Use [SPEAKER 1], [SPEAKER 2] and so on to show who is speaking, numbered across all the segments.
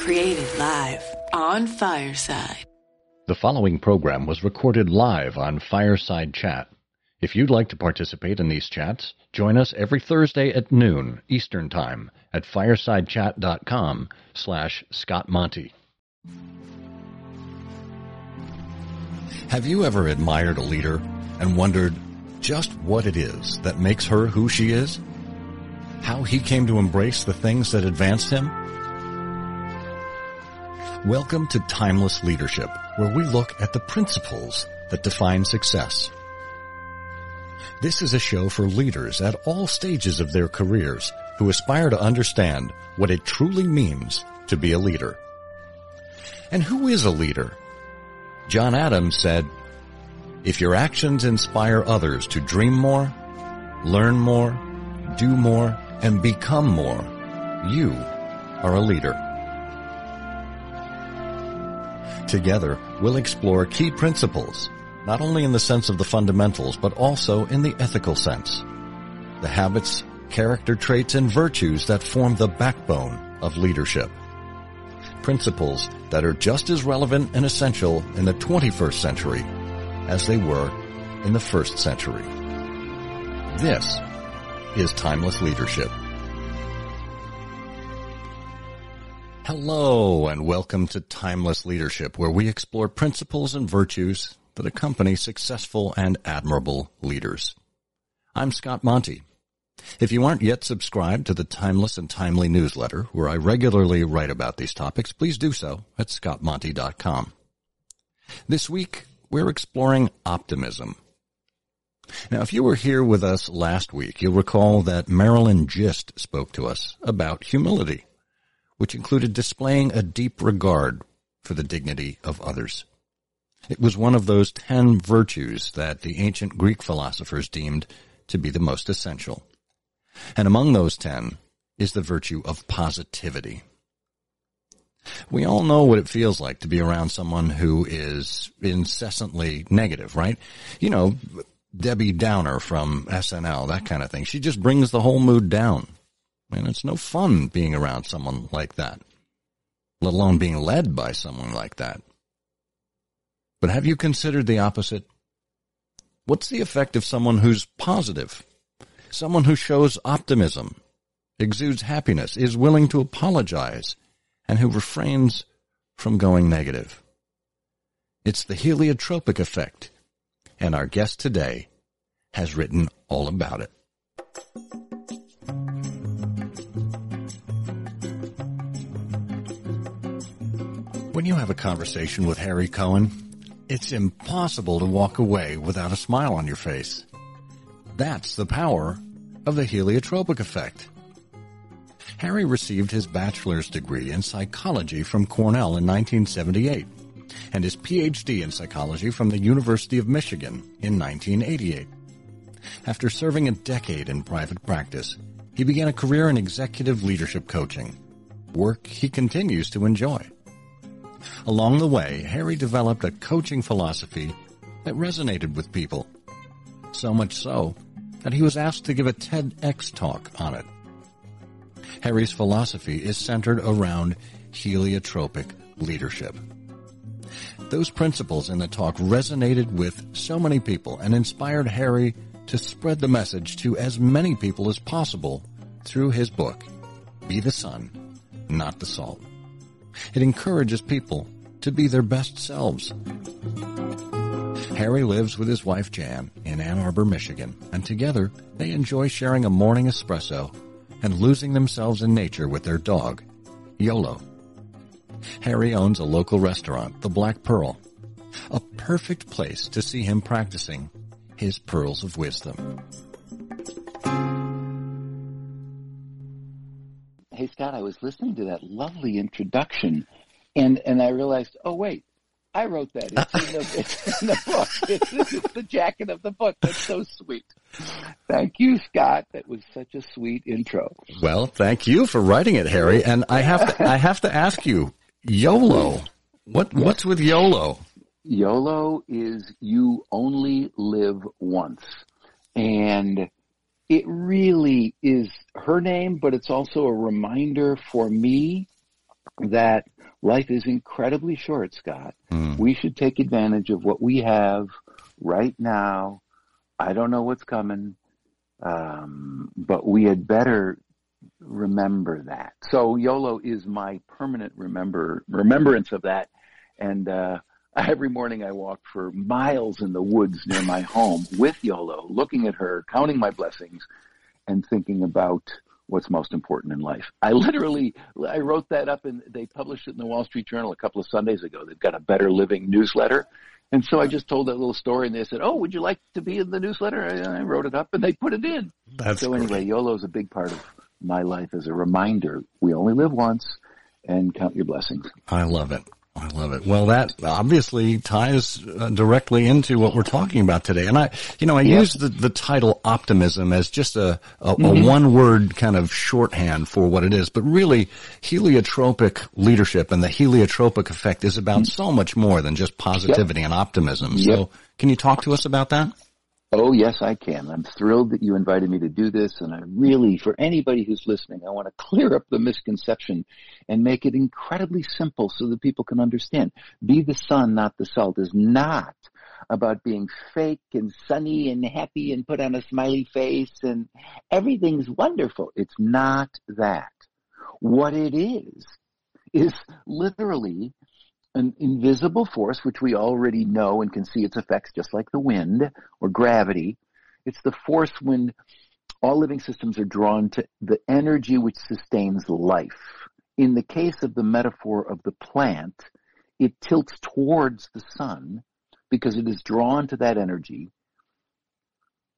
[SPEAKER 1] Created live on Fireside.
[SPEAKER 2] The following program was recorded live on Fireside Chat. If you'd like to participate in these chats, join us every Thursday at noon Eastern Time at firesidechat.com slash Scott Monty. Have you ever admired a leader and wondered just what it is that makes her who she is? How he came to embrace the things that advanced him? Welcome to Timeless Leadership, where we look at the principles that define success. This is a show for leaders at all stages of their careers who aspire to understand what it truly means to be a leader. And who is a leader? John Adams said, if your actions inspire others to dream more, learn more, do more, and become more, you are a leader. Together, we'll explore key principles, not only in the sense of the fundamentals, but also in the ethical sense. The habits, character traits, and virtues that form the backbone of leadership. Principles that are just as relevant and essential in the 21st century as they were in the first century. This is Timeless Leadership. Hello and welcome to Timeless Leadership, where we explore principles and virtues that accompany successful and admirable leaders. I'm Scott Monty. If you aren't yet subscribed to the Timeless and Timely newsletter, where I regularly write about these topics, please do so at scottmonty.com. This week, we're exploring optimism. Now, if you were here with us last week, you'll recall that Marilyn Gist spoke to us about humility, which included displaying a deep regard for the dignity of others. It was one of those ten virtues that the ancient Greek philosophers deemed to be the most essential. And among those ten is the virtue of positivity. We all know what it feels like to be around someone who is incessantly negative, right? You know, Debbie Downer from SNL, that kind of thing. She just brings the whole mood down. And it's no fun being around someone like that, let alone being led by someone like that. But have you considered the opposite? What's the effect of someone who's positive? Someone who shows optimism, exudes happiness, is willing to apologize, and who refrains from going negative. It's the heliotropic effect, and our guest today has written all about it. When you have a conversation with Harry Cohen, it's impossible to walk away without a smile on your face. That's the power of the heliotropic effect. Harry received his bachelor's degree in psychology from Cornell in 1978 and his PhD in psychology from the University of Michigan in 1988. After serving a decade in private practice, he began a career in executive leadership coaching, work he continues to enjoy. Along the way, Harry developed a coaching philosophy that resonated with people. So much so that he was asked to give a TEDx talk on it. Harry's philosophy is centered around heliotropic leadership. Those principles in the talk resonated with so many people and inspired Harry to spread the message to as many people as possible through his book, Be the Sun, Not the Salt. It encourages people to be their best selves. Harry lives with his wife Jan in Ann Arbor, Michigan, and together they enjoy sharing a morning espresso and losing themselves in nature with their dog, Yolo. Harry owns a local restaurant, the Black Pearl, a perfect place to see him practicing his pearls of wisdom.
[SPEAKER 3] Hey Scott, I was listening to that lovely introduction and and I realized, oh wait, I wrote that. It's in the, it's in the book. It's, it's the jacket of the book. That's so sweet. Thank you, Scott. That was such a sweet intro.
[SPEAKER 2] Well, thank you for writing it, Harry. And I have to, I have to ask you, YOLO. What, what's with YOLO?
[SPEAKER 3] YOLO is you only live once. And it really is her name, but it's also a reminder for me that life is incredibly short, Scott.
[SPEAKER 2] Mm.
[SPEAKER 3] We should take advantage of what we have right now. I don't know what's coming, um, but we had better remember that. So YOLO is my permanent remember remembrance of that, and uh, every morning I walk for miles in the woods near my home with YOLO, looking at her, counting my blessings, and thinking about what's most important in life. I literally, I wrote that up and they published it in the Wall Street Journal a couple of Sundays ago. They've got a better living newsletter. And so I just told that little story and they said, Oh, would you like to be in the newsletter? And I wrote it up and they put it in.
[SPEAKER 2] That's
[SPEAKER 3] so anyway, YOLO is a big part of my life as a reminder. We only live once and count your blessings.
[SPEAKER 2] I love it. I love it. Well, that obviously ties uh, directly into what we're talking about today. And I, you know, I
[SPEAKER 3] Yeah.
[SPEAKER 2] use the, the title optimism as just a, a,
[SPEAKER 3] Mm-hmm.
[SPEAKER 2] a one word kind of shorthand for what it is. But really, heliotropic leadership and the heliotropic effect is about so much more than just positivity and optimism. So can you talk to us about that?
[SPEAKER 3] Oh, yes, I can. I'm thrilled that you invited me to do this. And I really, for anybody who's listening, I want to clear up the misconception and make it incredibly simple so that people can understand. Be the sun, not the salt is not about being fake and sunny and happy and put on a smiley face and everything's wonderful. It's not that. What it is, is literally an invisible force, which we already know and can see its effects just like the wind or gravity. It's the force when all living systems are drawn to the energy which sustains life. In the case of the metaphor of the plant, it tilts towards the sun because it is drawn to that energy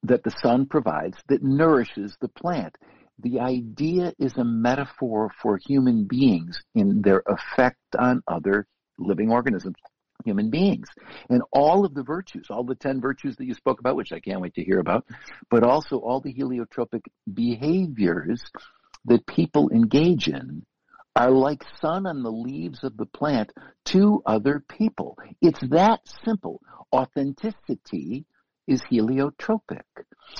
[SPEAKER 3] that the sun provides that nourishes the plant. The idea is a metaphor for human beings in their effect on other living organisms, human beings. And all of the virtues, all the 10 virtues that you spoke about, which I can't wait to hear about, but also all the heliotropic behaviors that people engage in are like sun on the leaves of the plant to other people. It's that simple. Authenticity is heliotropic.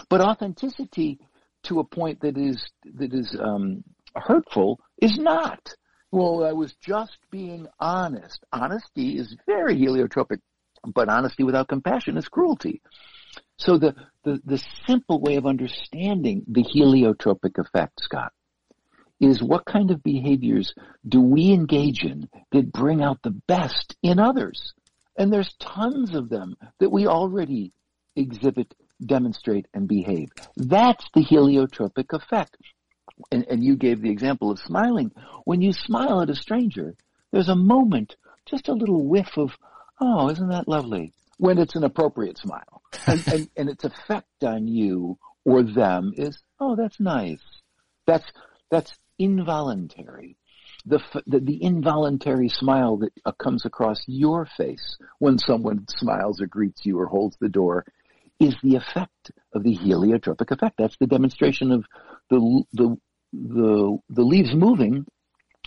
[SPEAKER 3] But authenticity to a point that is that is um, hurtful is not. Well, I was just being honest. Honesty is very heliotropic, but honesty without compassion is cruelty. So the, the, the simple way of understanding the heliotropic effect, Scott, is what kind of behaviors do we engage in that bring out the best in others? And there's tons of them that we already exhibit, demonstrate, and behave. That's the heliotropic effect. And, and you gave the example of smiling. When you smile at a stranger, there's a moment, just a little whiff of, oh, isn't that lovely? When it's an appropriate smile. And, and, and its effect on you or them is, oh, that's nice. That's, that's involuntary. The, the, the involuntary smile that uh, comes across your face when someone smiles or greets you or holds the door is the effect of the heliotropic effect. That's the demonstration of the the the, the leaves moving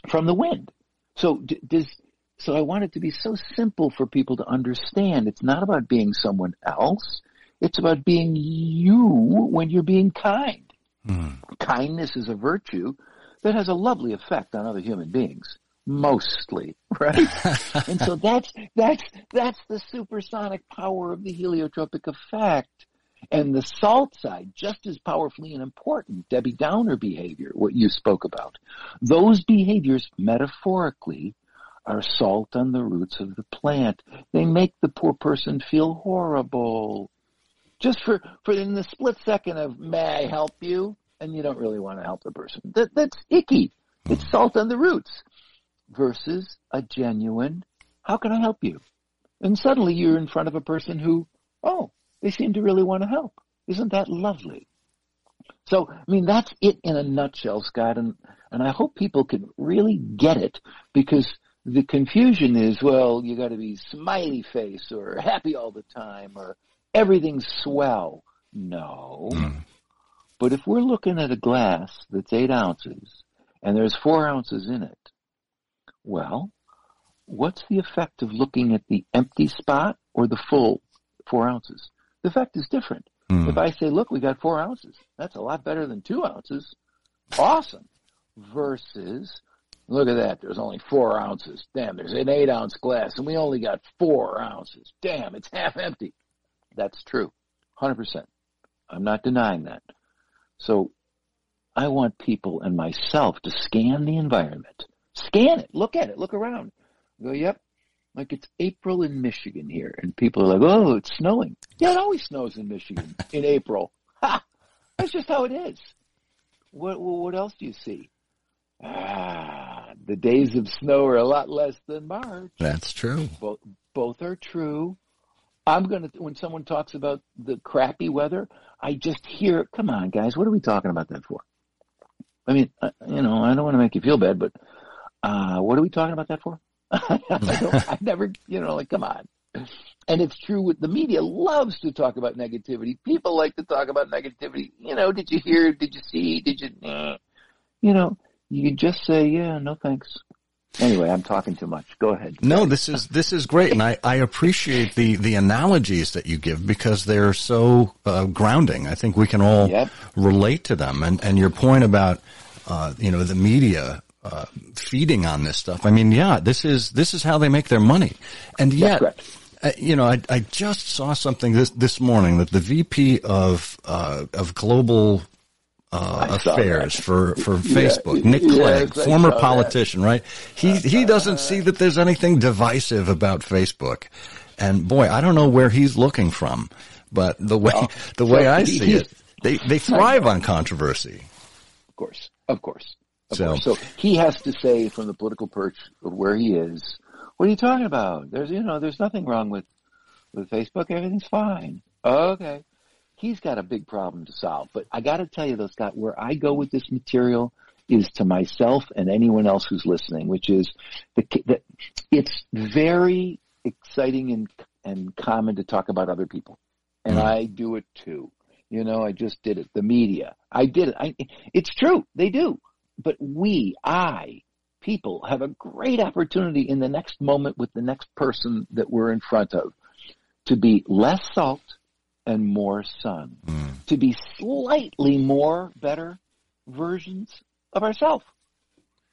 [SPEAKER 3] from the wind. So d- does so I want it to be so simple for people to understand. It's not about being someone else. It's about being you when you're being kind. Hmm. Kindness is a virtue that has a lovely effect on other human beings. Mostly, right? and so that's, that's, that's the supersonic power of the heliotropic effect. And the salt side, just as powerfully and important, Debbie Downer behavior, what you spoke about. Those behaviors, metaphorically, are salt on the roots of the plant. They make the poor person feel horrible. Just for, for in the split second of, may I help you? And you don't really want to help the person. That, that's icky. It's salt on the roots versus a genuine, how can I help you? And suddenly you're in front of a person who, oh, they seem to really want to help. Isn't that lovely? So, I mean, that's it in a nutshell, Scott, and, and I hope people can really get it because the confusion is, well, you gotta be smiley face or happy all the time or everything's swell. No. Mm. But if we're looking at a glass that's eight ounces and there's four ounces in it, well, what's the effect of looking at the empty spot or the full four ounces? The effect is different.
[SPEAKER 2] Hmm.
[SPEAKER 3] If I say, look, we got four ounces, that's a lot better than two ounces. Awesome. Versus Look at that. There's only four ounces. Damn, there's an eight ounce glass and we only got four ounces. Damn, it's half empty. That's true. 100%. I'm not denying that. So I want people and myself to scan the environment. Scan it. Look at it. Look around. Go, yep. Like it's April in Michigan here and people are like, oh, it's snowing. Yeah, it always snows in Michigan in April. Ha! That's just how it is. What, what else do you see? Ah, the days of snow are a lot less than March.
[SPEAKER 2] That's true.
[SPEAKER 3] Both, both are true. I'm gonna when someone talks about the crappy weather, I just hear, "Come on, guys, what are we talking about that for?" I mean, uh, you know, I don't want to make you feel bad, but uh, what are we talking about that for? I, I never, you know, like, come on. And it's true with the media loves to talk about negativity. People like to talk about negativity. You know, did you hear? Did you see? Did you? Uh, you know, you just say, yeah, no thanks. Anyway, I'm talking too much. Go ahead.
[SPEAKER 2] No, this is this is great, and I, I appreciate the the analogies that you give because they're so uh, grounding. I think we can all
[SPEAKER 3] Yep.
[SPEAKER 2] relate to them. And and your point about uh, you know the media uh, feeding on this stuff. I mean, yeah, this is this is how they make their money, and yet. Uh, you know, I, I just saw something this this morning that the VP of uh, of global uh, affairs
[SPEAKER 3] that.
[SPEAKER 2] for for
[SPEAKER 3] Yeah,
[SPEAKER 2] Facebook, Nick Clegg,
[SPEAKER 3] I
[SPEAKER 2] former
[SPEAKER 3] saw that.
[SPEAKER 2] politician, right? He he doesn't see that there's anything divisive about Facebook, and boy, I don't know where he's looking from, but the way the way I
[SPEAKER 3] he-
[SPEAKER 2] see
[SPEAKER 3] he's-
[SPEAKER 2] it, they they thrive on controversy.
[SPEAKER 3] Of course, of course,
[SPEAKER 2] So-
[SPEAKER 3] course. So he has to say from the political perch of where he is, what are you talking about? There's, you know, there's nothing wrong with, with Facebook. Everything's fine. Okay. He's got a big problem to solve. But I got to tell you though, Scott, where I go with this material is to myself and anyone else who's listening, which is the, the it's very exciting and, and common to talk about other people. And mm-hmm. I do it too. You know, I just did it. The media. I did it. I, it's true. They do. But we, I, people have a great opportunity in the next moment with the next person that we're in front of to be less salt and more sun. To be slightly more better versions of ourselves.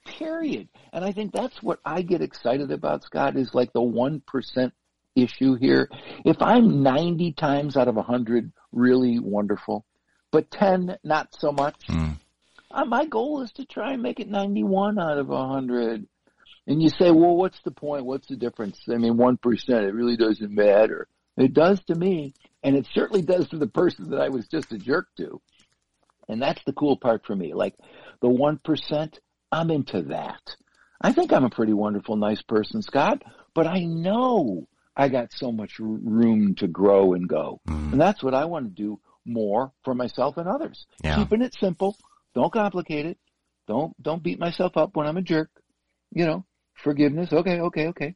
[SPEAKER 3] Period. And I think that's what I get excited about, Scott, is like the 1% issue here. If I'm 90 times out of 100 really wonderful, but 10 not so much,
[SPEAKER 2] Mm.
[SPEAKER 3] Uh, my goal is to try and make it 91 out of 100. And you say, well, what's the point? What's the difference? I mean, 1%, it really doesn't matter. It does to me, and it certainly does to the person that I was just a jerk to. And that's the cool part for me. Like the 1%, I'm into that. I think I'm a pretty wonderful, nice person, Scott, but I know I got so much room to grow and go. And that's what I want to do more for myself and others.
[SPEAKER 2] Yeah.
[SPEAKER 3] Keeping it simple. Don't complicate it. Don't, don't beat myself up when I'm a jerk. You know, forgiveness. Okay, okay, okay.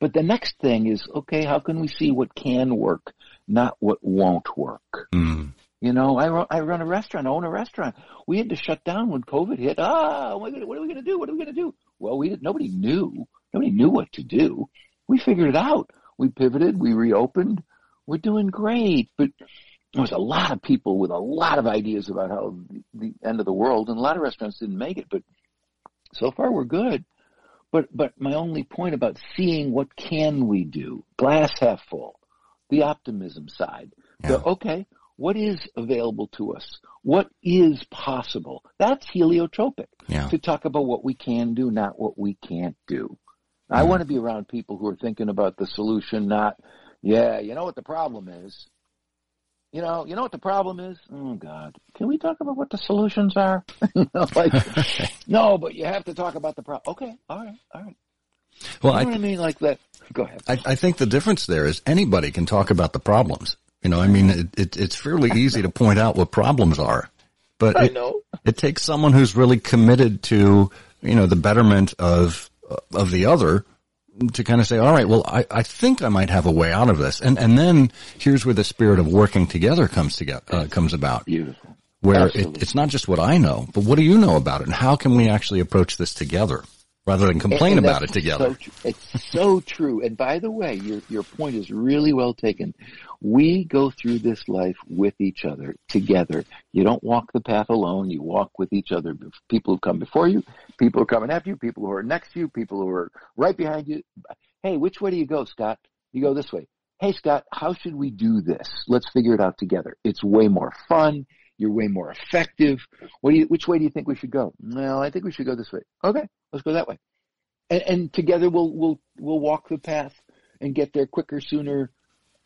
[SPEAKER 3] But the next thing is, okay, how can we see what can work, not what won't work?
[SPEAKER 2] Mm.
[SPEAKER 3] You know, I run, I run a restaurant, I own a restaurant. We had to shut down when COVID hit. Ah, what are we going to do? What are we going to do? Well, we didn't, nobody knew. Nobody knew what to do. We figured it out. We pivoted. We reopened. We're doing great. But there was a lot of people with a lot of ideas about how the end of the world, and a lot of restaurants didn't make it. But so far, we're good. But but my only point about seeing what can we do, glass half full, the optimism side. The, okay, what is available to us? What is possible? That's heliotropic.
[SPEAKER 2] Yeah.
[SPEAKER 3] To talk about what we can do, not what we can't do. I want to be around people who are thinking about the solution, not, yeah, you know what the problem is. You know, you know what the problem is? Oh God, can we talk about what the solutions are? you like, no, but you have to talk about the problem. Okay, all right, all right.
[SPEAKER 2] Well,
[SPEAKER 3] You
[SPEAKER 2] I
[SPEAKER 3] know what I mean? Like that. Go ahead.
[SPEAKER 2] I, I think the difference there is anybody can talk about the problems. You know, I mean, it, it, it's fairly easy to point out what problems are, but
[SPEAKER 3] I
[SPEAKER 2] it,
[SPEAKER 3] know.
[SPEAKER 2] it takes someone who's really committed to, you know, the betterment of, of the other to kind of say, all right, well, I, I think I might have a way out of this. And, and then here's where the spirit of working together comes together, uh, comes about
[SPEAKER 3] Beautiful.
[SPEAKER 2] where it, it's not just what I know, but what do you know about it? And how can we actually approach this together rather than complain
[SPEAKER 3] And
[SPEAKER 2] about it together?
[SPEAKER 3] So, tr- it's so true. And by the way, your your point is really well taken. We go through this life with each other together. You don't walk the path alone. You walk with each other. People who come before you, people who are coming after you, people who are next to you, people who are right behind you. Hey, which way do you go, Scott? You go this way. Hey, Scott, how should we do this? Let's figure it out together. It's way more fun. You're way more effective. You, which way do you think we should go? Well, I think we should go this way. Okay, let's go that way. And, and together we'll, we'll, we'll walk the path and get there quicker, sooner,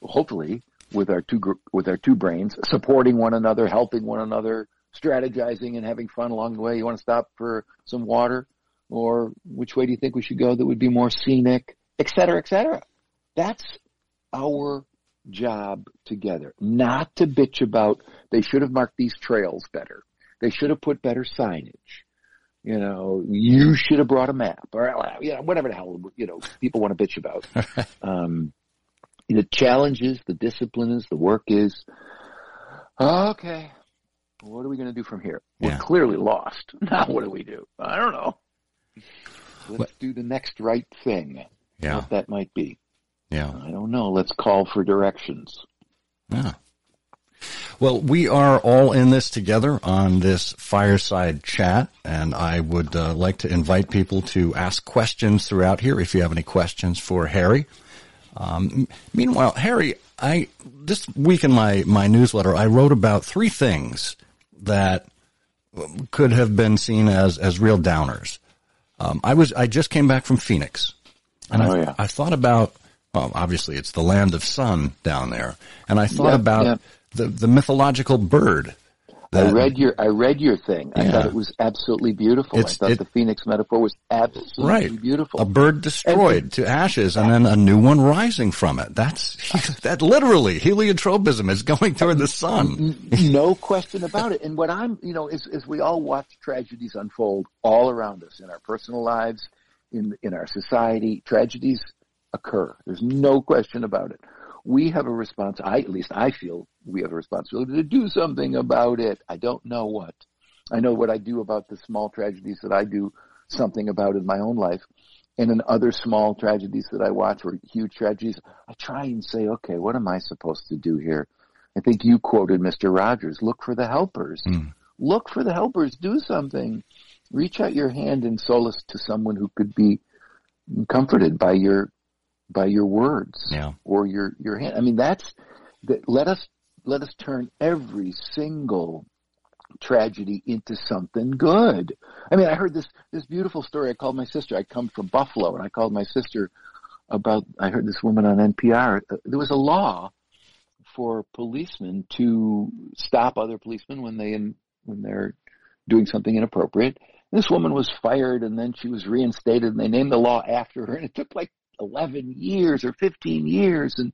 [SPEAKER 3] hopefully with our two, with our two brains, supporting one another, helping one another, strategizing and having fun along the way. You want to stop for some water? Or which way do you think we should go that would be more scenic, et cetera, et cetera? That's our job together. Not to bitch about they should have marked these trails better. They should have put better signage. You know, you should have brought a map or you know, whatever the hell you know people want to bitch about. um, the challenge is, the discipline is, the work is. Okay, what are we going to do from here? We're
[SPEAKER 2] Yeah.
[SPEAKER 3] clearly lost. Now what do we do? I don't know. Let's
[SPEAKER 2] What-
[SPEAKER 3] do the next right thing.
[SPEAKER 2] Yeah.
[SPEAKER 3] What that might be.
[SPEAKER 2] Yeah.
[SPEAKER 3] I don't know. Let's call for directions.
[SPEAKER 2] Yeah. Well, we are all in this together on this fireside chat, and I would uh, like to invite people to ask questions throughout here if you have any questions for Harry. Um, meanwhile, Harry, I this week in my my newsletter, I wrote about three things that could have been seen as as real downers. Um, I was I just came back from Phoenix, and
[SPEAKER 3] Oh,
[SPEAKER 2] I,
[SPEAKER 3] yeah.
[SPEAKER 2] I thought about well, obviously it's the land of sun down there, and I thought
[SPEAKER 3] Yep,
[SPEAKER 2] about
[SPEAKER 3] yep.
[SPEAKER 2] the the mythological bird.
[SPEAKER 3] I read your I read your thing. I thought it was absolutely beautiful.
[SPEAKER 2] It's-
[SPEAKER 3] I thought
[SPEAKER 2] it-
[SPEAKER 3] the phoenix metaphor was absolutely
[SPEAKER 2] right,
[SPEAKER 3] beautiful.
[SPEAKER 2] a bird destroyed to ashes, and then a new one rising from it. That's that literally heliotropism is going toward the sun.
[SPEAKER 3] no question about it. And what I'm, you know, is, is we all watch tragedies unfold all around us in our personal lives, in in our society. Tragedies occur. There's no question about it. We have a response. I at least I feel we have a responsibility to do something about it. I don't know what. I know what I do about the small tragedies that I do something about in my own life. And in other small tragedies that I watch or huge tragedies, I try and say, okay, what am I supposed to do here? I think you quoted Mr. Rogers, look for the helpers.
[SPEAKER 2] Mm.
[SPEAKER 3] Look for the helpers. Do something. Reach out your hand in solace to someone who could be comforted by your by your words
[SPEAKER 2] Yeah.
[SPEAKER 3] or your your hand. I mean, that's that. Let us let us turn every single tragedy into something good. I mean, I heard this this beautiful story. I called my sister. I come from Buffalo, and I called my sister about. I heard this woman on NPR. Uh, There was a law for policemen to stop other policemen when they when they're doing something inappropriate. This woman was fired, and then she was reinstated, and they named the law after her. And it took like 11 years or 15 years, and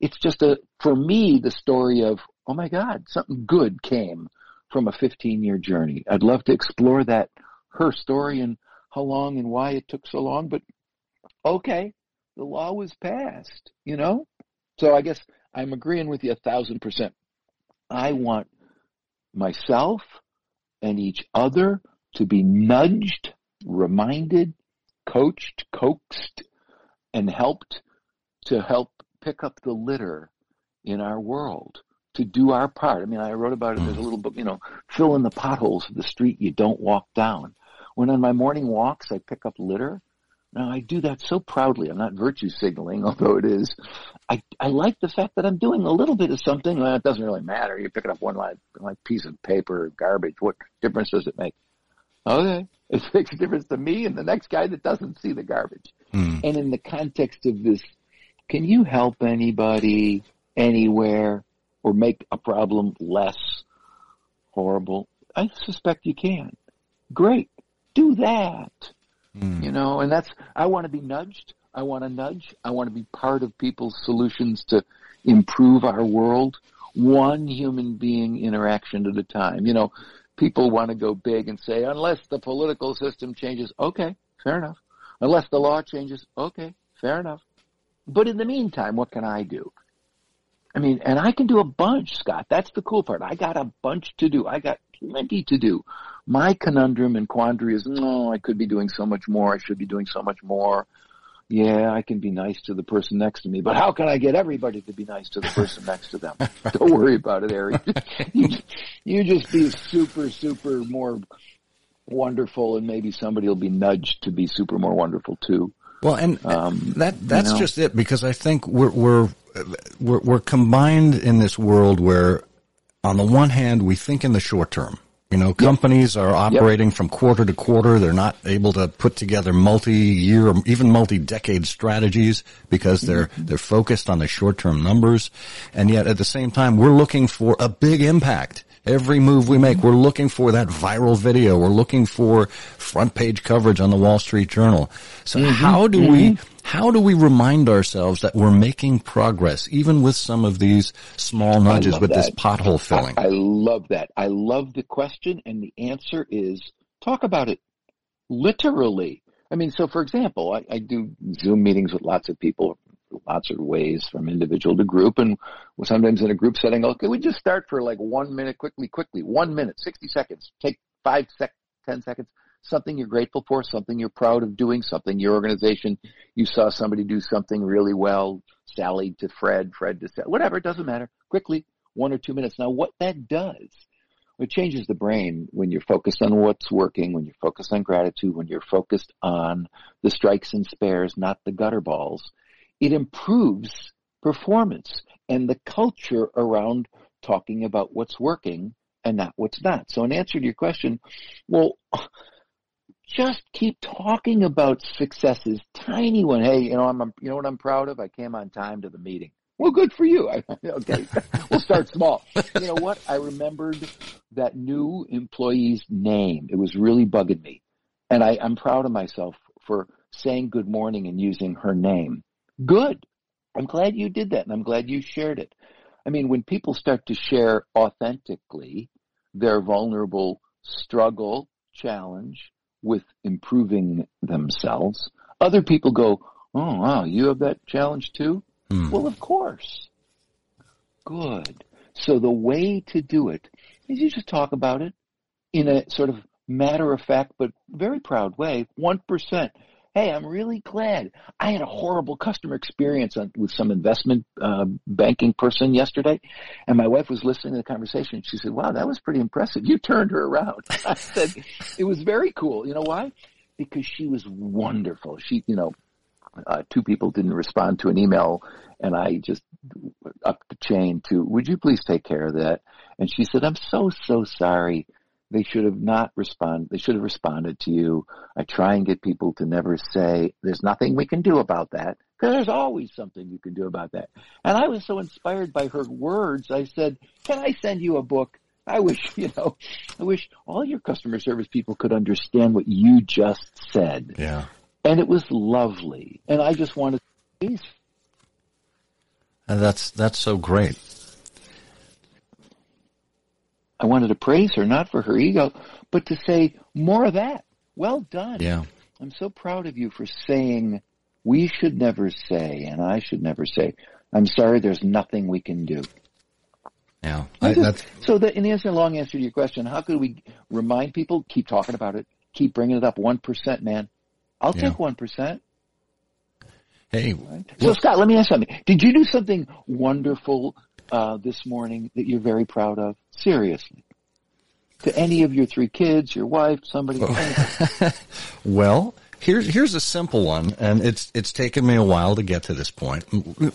[SPEAKER 3] it's just a for me the story of oh my God, something good came from a 15 year journey. I'd love to explore that her story and how long and why it took so long, but okay, the law was passed, you know? So I guess I'm agreeing with you a thousand percent. I want myself and each other to be nudged, reminded, coached, coaxed, and helped to help pick up the litter in our world, to do our part. I mean, I wrote about it. There's a little book, you know, fill in the potholes of the street you don't walk down. When on my morning walks, I pick up litter. Now I do that so proudly. I'm not virtue signaling, although it is. I, I like the fact that I'm doing a little bit of something. Well, it doesn't really matter. You're picking up one like, like piece of paper or garbage. What difference does it make? Okay. It makes a difference to me and the next guy that doesn't see the garbage.
[SPEAKER 2] Mm.
[SPEAKER 3] And in the context of this, can you help anybody anywhere or make a problem less horrible? I suspect you can. Great. Do that.
[SPEAKER 2] Mm.
[SPEAKER 3] You know, and that's, I want to be nudged. I want to nudge. I want to be part of people's solutions to improve our world, one human being interaction at a time. You know, people want to go big and say, unless the political system changes, okay, fair enough. Unless the law changes, okay, fair enough. But in the meantime, what can I do? I mean, and I can do a bunch, Scott. That's the cool part. I got a bunch to do. I got plenty to do. My conundrum and quandary is, no, I could be doing so much more. I should be doing so much more. yeah, I can be nice to the person next to me, but how can I get everybody to be nice to the person next to them? Don't worry about it, you, you just be super, super more wonderful and maybe somebody will be nudged to be super more wonderful too.
[SPEAKER 2] Well, and um, that that's you know? just it because I think we're, we're we're we're combined in this world where, on the one hand, we think in the short term. You know, companies yep. are operating yep. from quarter to quarter. They're not able to put together multi-year or even multi-decade strategies because they're mm-hmm. they're focused on the short-term numbers, and yet at the same time, we're looking for a big impact Every move we make, we're looking for that viral video. We're looking for front page coverage on the Wall Street Journal. So mm-hmm. how do mm-hmm. we, how do we remind ourselves that we're making progress, even with some of these small nudges with that. this pothole filling?
[SPEAKER 3] I, I love that. I love the question and the answer is talk about it literally. I mean, so for example, I, I, do Zoom meetings with lots of people lots of ways from individual to group. And sometimes in a group setting, okay, we just start for like one minute quickly, quickly, one minute, 60 seconds, take five sec, 10 seconds, something you're grateful for, something you're proud of doing, something your organization, you saw somebody do something really well, Sally to Fred, Fred to Sally, whatever, it doesn't matter, quickly, one or two minutes. Now what that does, it changes the brain when you're focused on what's working, when you're focused on gratitude, when you're focused on the strikes and spares, not the gutter balls it improves performance and the culture around talking about what's working and not what's not. So in answer to your question, well, just keep talking about successes, tiny one. Hey, you know, I'm, you know what I'm proud of? I came on time to the meeting. Well, good for you. okay, we'll start small. You know what? I remembered that new employee's name. It was really bugging me, and I, I'm proud of myself for saying good morning and using her name. Good. I'm glad you did that and I'm glad you shared it. I mean, when people start to share authentically their vulnerable struggle, challenge with improving themselves, other people go, Oh, wow, you have that challenge too? Hmm. Well, of course. Good. So the way to do it is you just talk about it in a sort of matter of fact but very proud way. 1%. Hey, I'm really glad. I had a horrible customer experience on, with some investment uh, banking person yesterday, and my wife was listening to the conversation. And She said, "Wow, that was pretty impressive. You turned her around." I said, "It was very cool. You know why? Because she was wonderful. She, you know, uh, two people didn't respond to an email, and I just up the chain to, "Would you please take care of that?" And she said, "I'm so so sorry." They should have not responded. They should have responded to you. I try and get people to never say, there's nothing we can do about that. Because there's always something you can do about that. And I was so inspired by her words. I said, can I send you a book? I wish, you know, I wish all your customer service people could understand what you just said.
[SPEAKER 2] Yeah.
[SPEAKER 3] And it was lovely. And I just wanted to
[SPEAKER 2] and that's, that's so great.
[SPEAKER 3] I wanted to praise her, not for her ego, but to say more of that. Well done.
[SPEAKER 2] Yeah.
[SPEAKER 3] I'm so proud of you for saying we should never say, and I should never say, I'm sorry, there's nothing we can do.
[SPEAKER 2] Yeah.
[SPEAKER 3] I, just, so the, in answer, long answer to your question, how could we remind people? Keep talking about it. Keep bringing it up. 1%, man. I'll yeah. take 1%.
[SPEAKER 2] Hey.
[SPEAKER 3] Right? So Scott, let me ask something. Did you do something wonderful uh, this morning that you're very proud of? Seriously. To any of your three kids, your wife, somebody.
[SPEAKER 2] well, here's here's a simple one, and it's it's taken me a while to get to this point.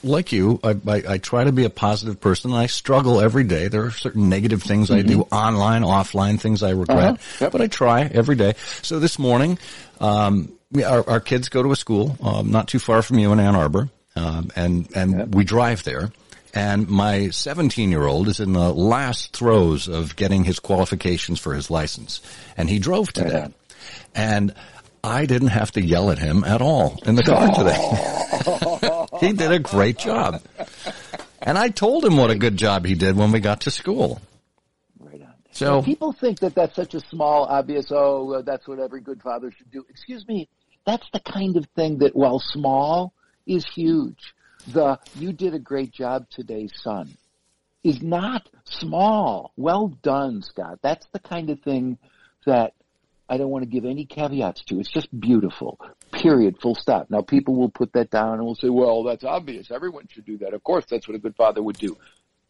[SPEAKER 2] Like you, I, I, I try to be a positive person. I struggle every day. There are certain negative things mm-hmm. I do mm-hmm. online, offline, things I regret, uh-huh. yep. but I try every day. So this morning, um, we, our, our kids go to a school um, not too far from you in Ann Arbor, um, and and yep. we drive there. And my 17 year old is in the last throes of getting his qualifications for his license. And he drove today. And I didn't have to yell at him at all in the car today. he did a great job. And I told him what a good job he did when we got to school.
[SPEAKER 3] Right on. So people think that that's such a small, obvious, oh, that's what every good father should do. Excuse me. That's the kind of thing that, while small, is huge the you did a great job today, son, is not small. Well done, Scott. That's the kind of thing that I don't want to give any caveats to. It's just beautiful. Period. Full stop. Now people will put that down and will say, well, that's obvious. Everyone should do that. Of course, that's what a good father would do.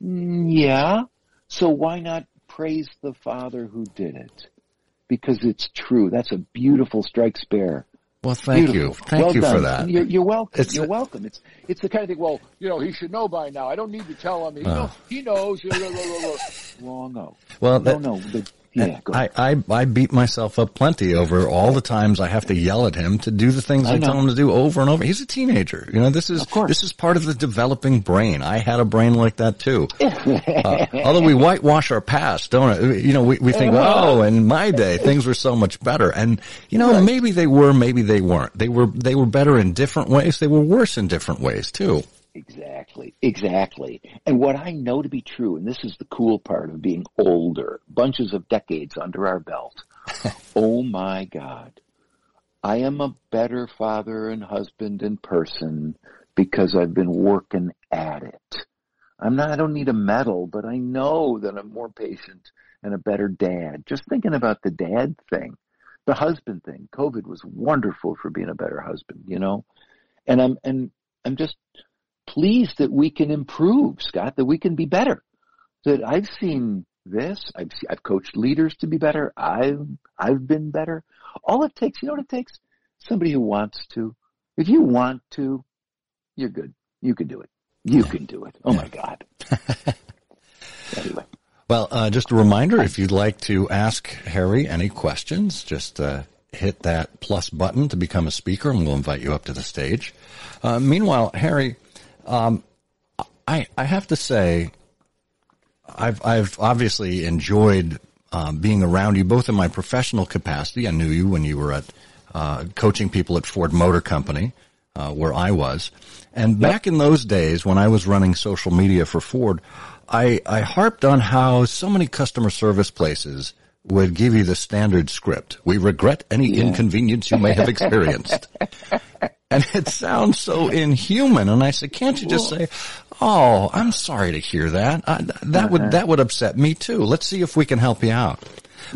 [SPEAKER 3] Mm, yeah. So why not praise the father who did it? Because it's true. That's a beautiful strike spare.
[SPEAKER 2] Well, thank
[SPEAKER 3] Beautiful.
[SPEAKER 2] you. Thank
[SPEAKER 3] well
[SPEAKER 2] you
[SPEAKER 3] done.
[SPEAKER 2] for that.
[SPEAKER 3] You're, you're welcome.
[SPEAKER 2] It's-
[SPEAKER 3] you're welcome. It's it's the kind of thing. Well, you know, he should know by now. I don't need to tell him. He,
[SPEAKER 2] Oh.
[SPEAKER 3] know, he knows. Wrong. No.
[SPEAKER 2] Well,
[SPEAKER 3] no,
[SPEAKER 2] that-
[SPEAKER 3] no. The, yeah.
[SPEAKER 2] I. I, I beat myself up plenty over all the times I have to yell at him to do the things I,
[SPEAKER 3] I
[SPEAKER 2] tell him to do over and over. He's a teenager. You know, this is, this is part of the developing brain. I had a brain like that too. Uh, although we whitewash our past, don't it? You know, we, we think, oh, in my day, things were so much better. And, you know, maybe they were, maybe they weren't. They were, they were better in different ways. They were worse in different ways too.
[SPEAKER 3] Exactly, exactly. And what I know to be true, and this is the cool part of being older, bunches of decades under our belt. oh my God. I am a better father and husband and person because I've been working at it. I'm not, I don't need a medal, but I know that I'm more patient and a better dad. Just thinking about the dad thing, the husband thing. COVID was wonderful for being a better husband, you know? And I'm, and I'm just pleased that we can improve, Scott, that we can be better. That I've seen this, I've se- I've coached leaders to be better. I've I've been better. All it takes, you know what it takes? Somebody who wants to. If you want to, you're good. You can do it. You can do it. Oh my God. anyway.
[SPEAKER 2] Well, uh, just a reminder, if you'd like to ask Harry any questions, just uh, hit that plus button to become a speaker, and we'll invite you up to the stage. Uh, meanwhile, Harry, um, I I have to say, I've I've obviously enjoyed um, being around you, both in my professional capacity. I knew you when you were at uh, coaching people at Ford Motor Company, uh, where I was, and back in those days when I was running social media for Ford, I I harped on how so many customer service places would give you the standard script. We regret any inconvenience you may have experienced. And it sounds so inhuman. And I said, can't you just say, "Oh, I'm sorry to hear that. I, that would that would upset me too. Let's see if we can help you out."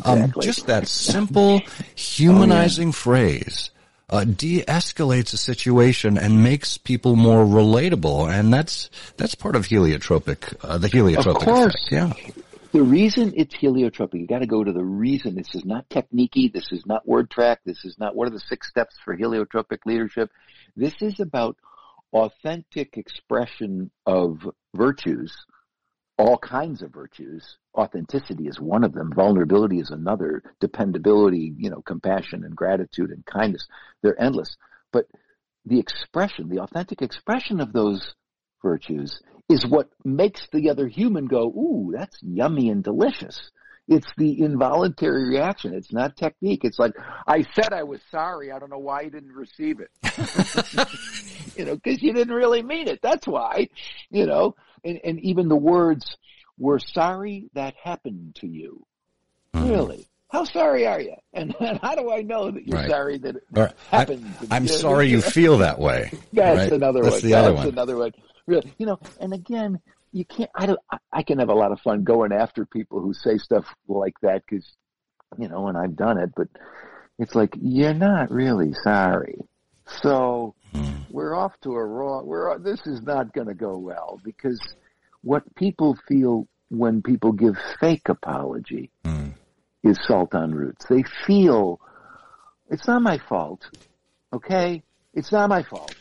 [SPEAKER 2] Um, just that simple, humanizing phrase uh, de-escalates a situation and makes people more relatable, and that's that's part of heliotropic, uh, the heliotropic
[SPEAKER 3] Of course.
[SPEAKER 2] effect. Yeah,
[SPEAKER 3] The reason it's heliotropic, you got to go to the reason. This is not techniquey. This is not word track. This is not what are the six steps for heliotropic leadership. This is about authentic expression of virtues, all kinds of virtues. Authenticity is one of them. Vulnerability is another. Dependability, you know, compassion and gratitude and kindness. They're endless. But the expression, the authentic expression of those virtues is what makes the other human go, ooh, that's yummy and delicious. It's the involuntary reaction. It's not technique. It's like, I said I was sorry. I don't know why you didn't receive it. you know, cause you didn't really mean it. That's why, you know, and, and even the words, we're sorry that happened to you. Hmm. Really? How sorry are you? And, how do I know that you're
[SPEAKER 2] Right.
[SPEAKER 3] sorry that it
[SPEAKER 2] Or, I,
[SPEAKER 3] happened? to
[SPEAKER 2] I'm
[SPEAKER 3] you?
[SPEAKER 2] sorry you feel that way.
[SPEAKER 3] That's
[SPEAKER 2] right?
[SPEAKER 3] another
[SPEAKER 2] That's
[SPEAKER 3] one.
[SPEAKER 2] the
[SPEAKER 3] That's
[SPEAKER 2] other one.
[SPEAKER 3] another one. Really, you know, and again, you can't. I don't. I, can have a lot of fun going after people who say stuff like that because, you know, and I've done it. But it's like you're not really sorry, so
[SPEAKER 2] Hmm.
[SPEAKER 3] we're off to a wrong. We're this is not going to go well because what people feel when people give fake apology
[SPEAKER 2] Hmm.
[SPEAKER 3] is salt on roots. They feel it's not my fault. Okay? It's not my fault.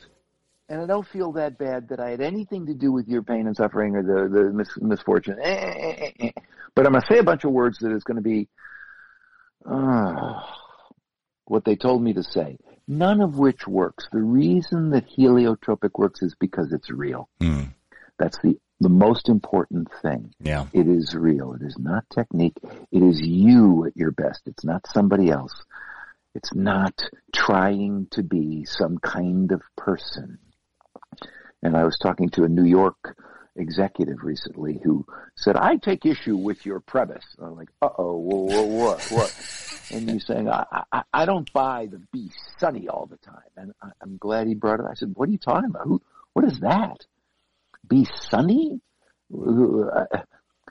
[SPEAKER 3] And I don't feel that bad that I had anything to do with your pain and suffering or the, the mis- misfortune. Eh, eh, eh. But I'm going to say a bunch of words that is going to be uh, what they told me to say. None of which works. The reason that heliotropic works is because it's real.
[SPEAKER 2] Hmm.
[SPEAKER 3] That's the, the most important thing.
[SPEAKER 2] Yeah.
[SPEAKER 3] It is real. It is not technique. It is you at your best. It's not somebody else. It's not trying to be some kind of person. And I was talking to a New York executive recently who said, I take issue with your premise. I'm like, uh oh, what, what? and he's saying, I, I, I don't buy the be sunny all the time. And I, I'm glad he brought it. I said, what are you talking about? Who, what is that? Be sunny? Uh,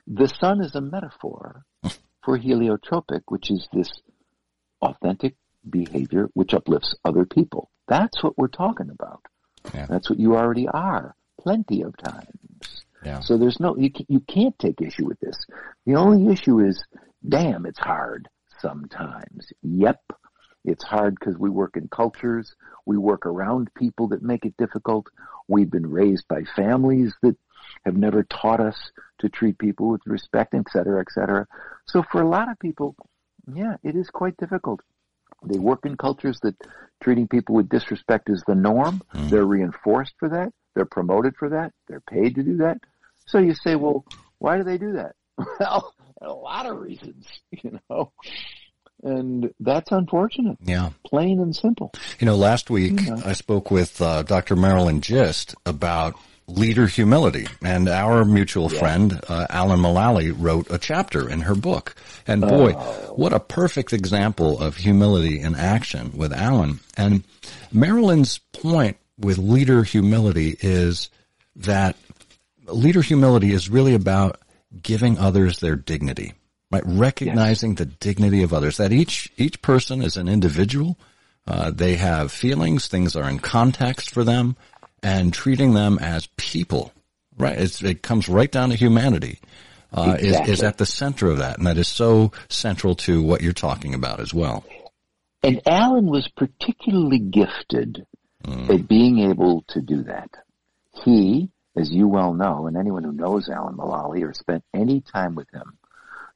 [SPEAKER 3] The sun is a metaphor for heliotropic, which is this authentic behavior which uplifts other people. That's what we're talking about.
[SPEAKER 2] Yeah.
[SPEAKER 3] That's what you already are plenty of times.
[SPEAKER 2] Yeah.
[SPEAKER 3] So there's no, you, you can't take issue with this. The only issue is, damn, it's hard sometimes. Yep. It's hard because we work in cultures. We work around people that make it difficult. We've been raised by families that have never taught us to treat people with respect, et cetera, et cetera. So for a lot of people, yeah, it is quite difficult. They work in cultures that treating people with disrespect is the norm.
[SPEAKER 2] Mm.
[SPEAKER 3] They're reinforced for that. They're promoted for that. They're paid to do that. So you say, well, why do they do that? Well, a lot of reasons, you know. And that's unfortunate.
[SPEAKER 2] Yeah.
[SPEAKER 3] Plain and simple.
[SPEAKER 2] You know, last week
[SPEAKER 3] Yeah.
[SPEAKER 2] I spoke with uh, Dr. Marilyn Gist about leader humility, and our mutual friend uh, Alan Mulally wrote a chapter in her book. And boy, what a perfect example of humility in action with Alan. And Marilyn's point with leader humility is that leader humility is really about giving others their dignity, right? Recognizing the dignity of others, that each, each person is an individual. Uh, they have feelings, things are in context for them and treating them as people, right? It's, it comes right down to humanity, uh, is, is at the center of that. And that is so central to what you're talking about as well.
[SPEAKER 3] And Alan was particularly gifted at being able to do that. He, as you well know, and anyone who knows Alan Mulally or spent any time with him,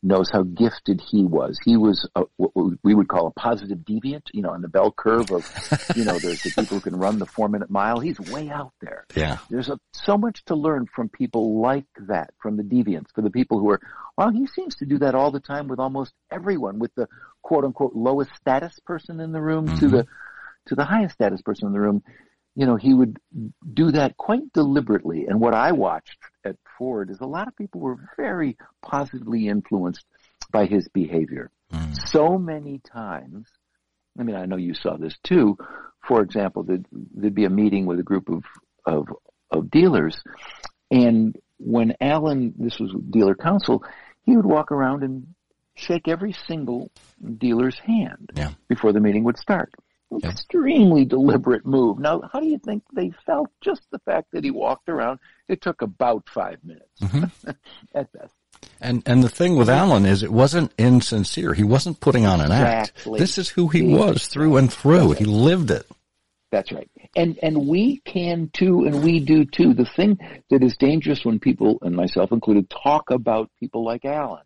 [SPEAKER 3] knows how gifted he was. He was a, what we would call a positive deviant, you know, on the bell curve of, you know, there's the people who can run the four minute mile. He's way out there.
[SPEAKER 2] Yeah.
[SPEAKER 3] There's a, so much to learn from people like that, from the deviants, for the people who are, well, he seems to do that all the time with almost everyone, with the quote unquote lowest status person in the room to mm-hmm. the, to the highest status person in the room. You know, he would do that quite deliberately. And what I watched at Ford is a lot of people were very positively influenced by his behavior. Mm. So many times, I mean, I know you saw this too. For example, there'd, there'd be a meeting with a group of, of, of dealers. And when Alan, this was dealer council, he would walk around and shake every single dealer's hand
[SPEAKER 2] Yeah.
[SPEAKER 3] before the meeting would start. Extremely deliberate move. Now, how do you think they felt? Just the fact that he walked around. It took about five minutes mm-hmm. at best.
[SPEAKER 2] And and the thing with Alan is it wasn't insincere. He wasn't putting on an act. This is who he was through and through. He lived it.
[SPEAKER 3] That's right. And and we can too, and we do too. The thing that is dangerous when people, and myself included, talk about people like Alan,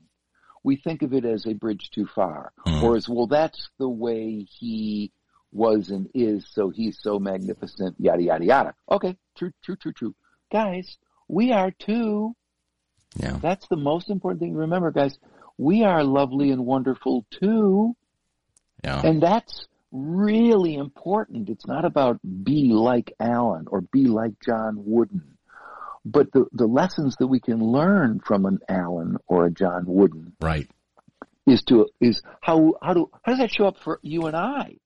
[SPEAKER 3] we think of it as a bridge too far, mm. or as well, that's the way he was and is, so he's so magnificent, yada yada yada. Okay, true, true, true, true. Guys, we are too.
[SPEAKER 2] Yeah.
[SPEAKER 3] That's the most important thing to remember, guys. We are lovely and wonderful too.
[SPEAKER 2] Yeah.
[SPEAKER 3] And that's really important. It's not about be like Alan or be like John Wooden, but the, the lessons that we can learn from an Alan or a John Wooden
[SPEAKER 2] right.
[SPEAKER 3] is to, is how, how do, how does that show up for you and I?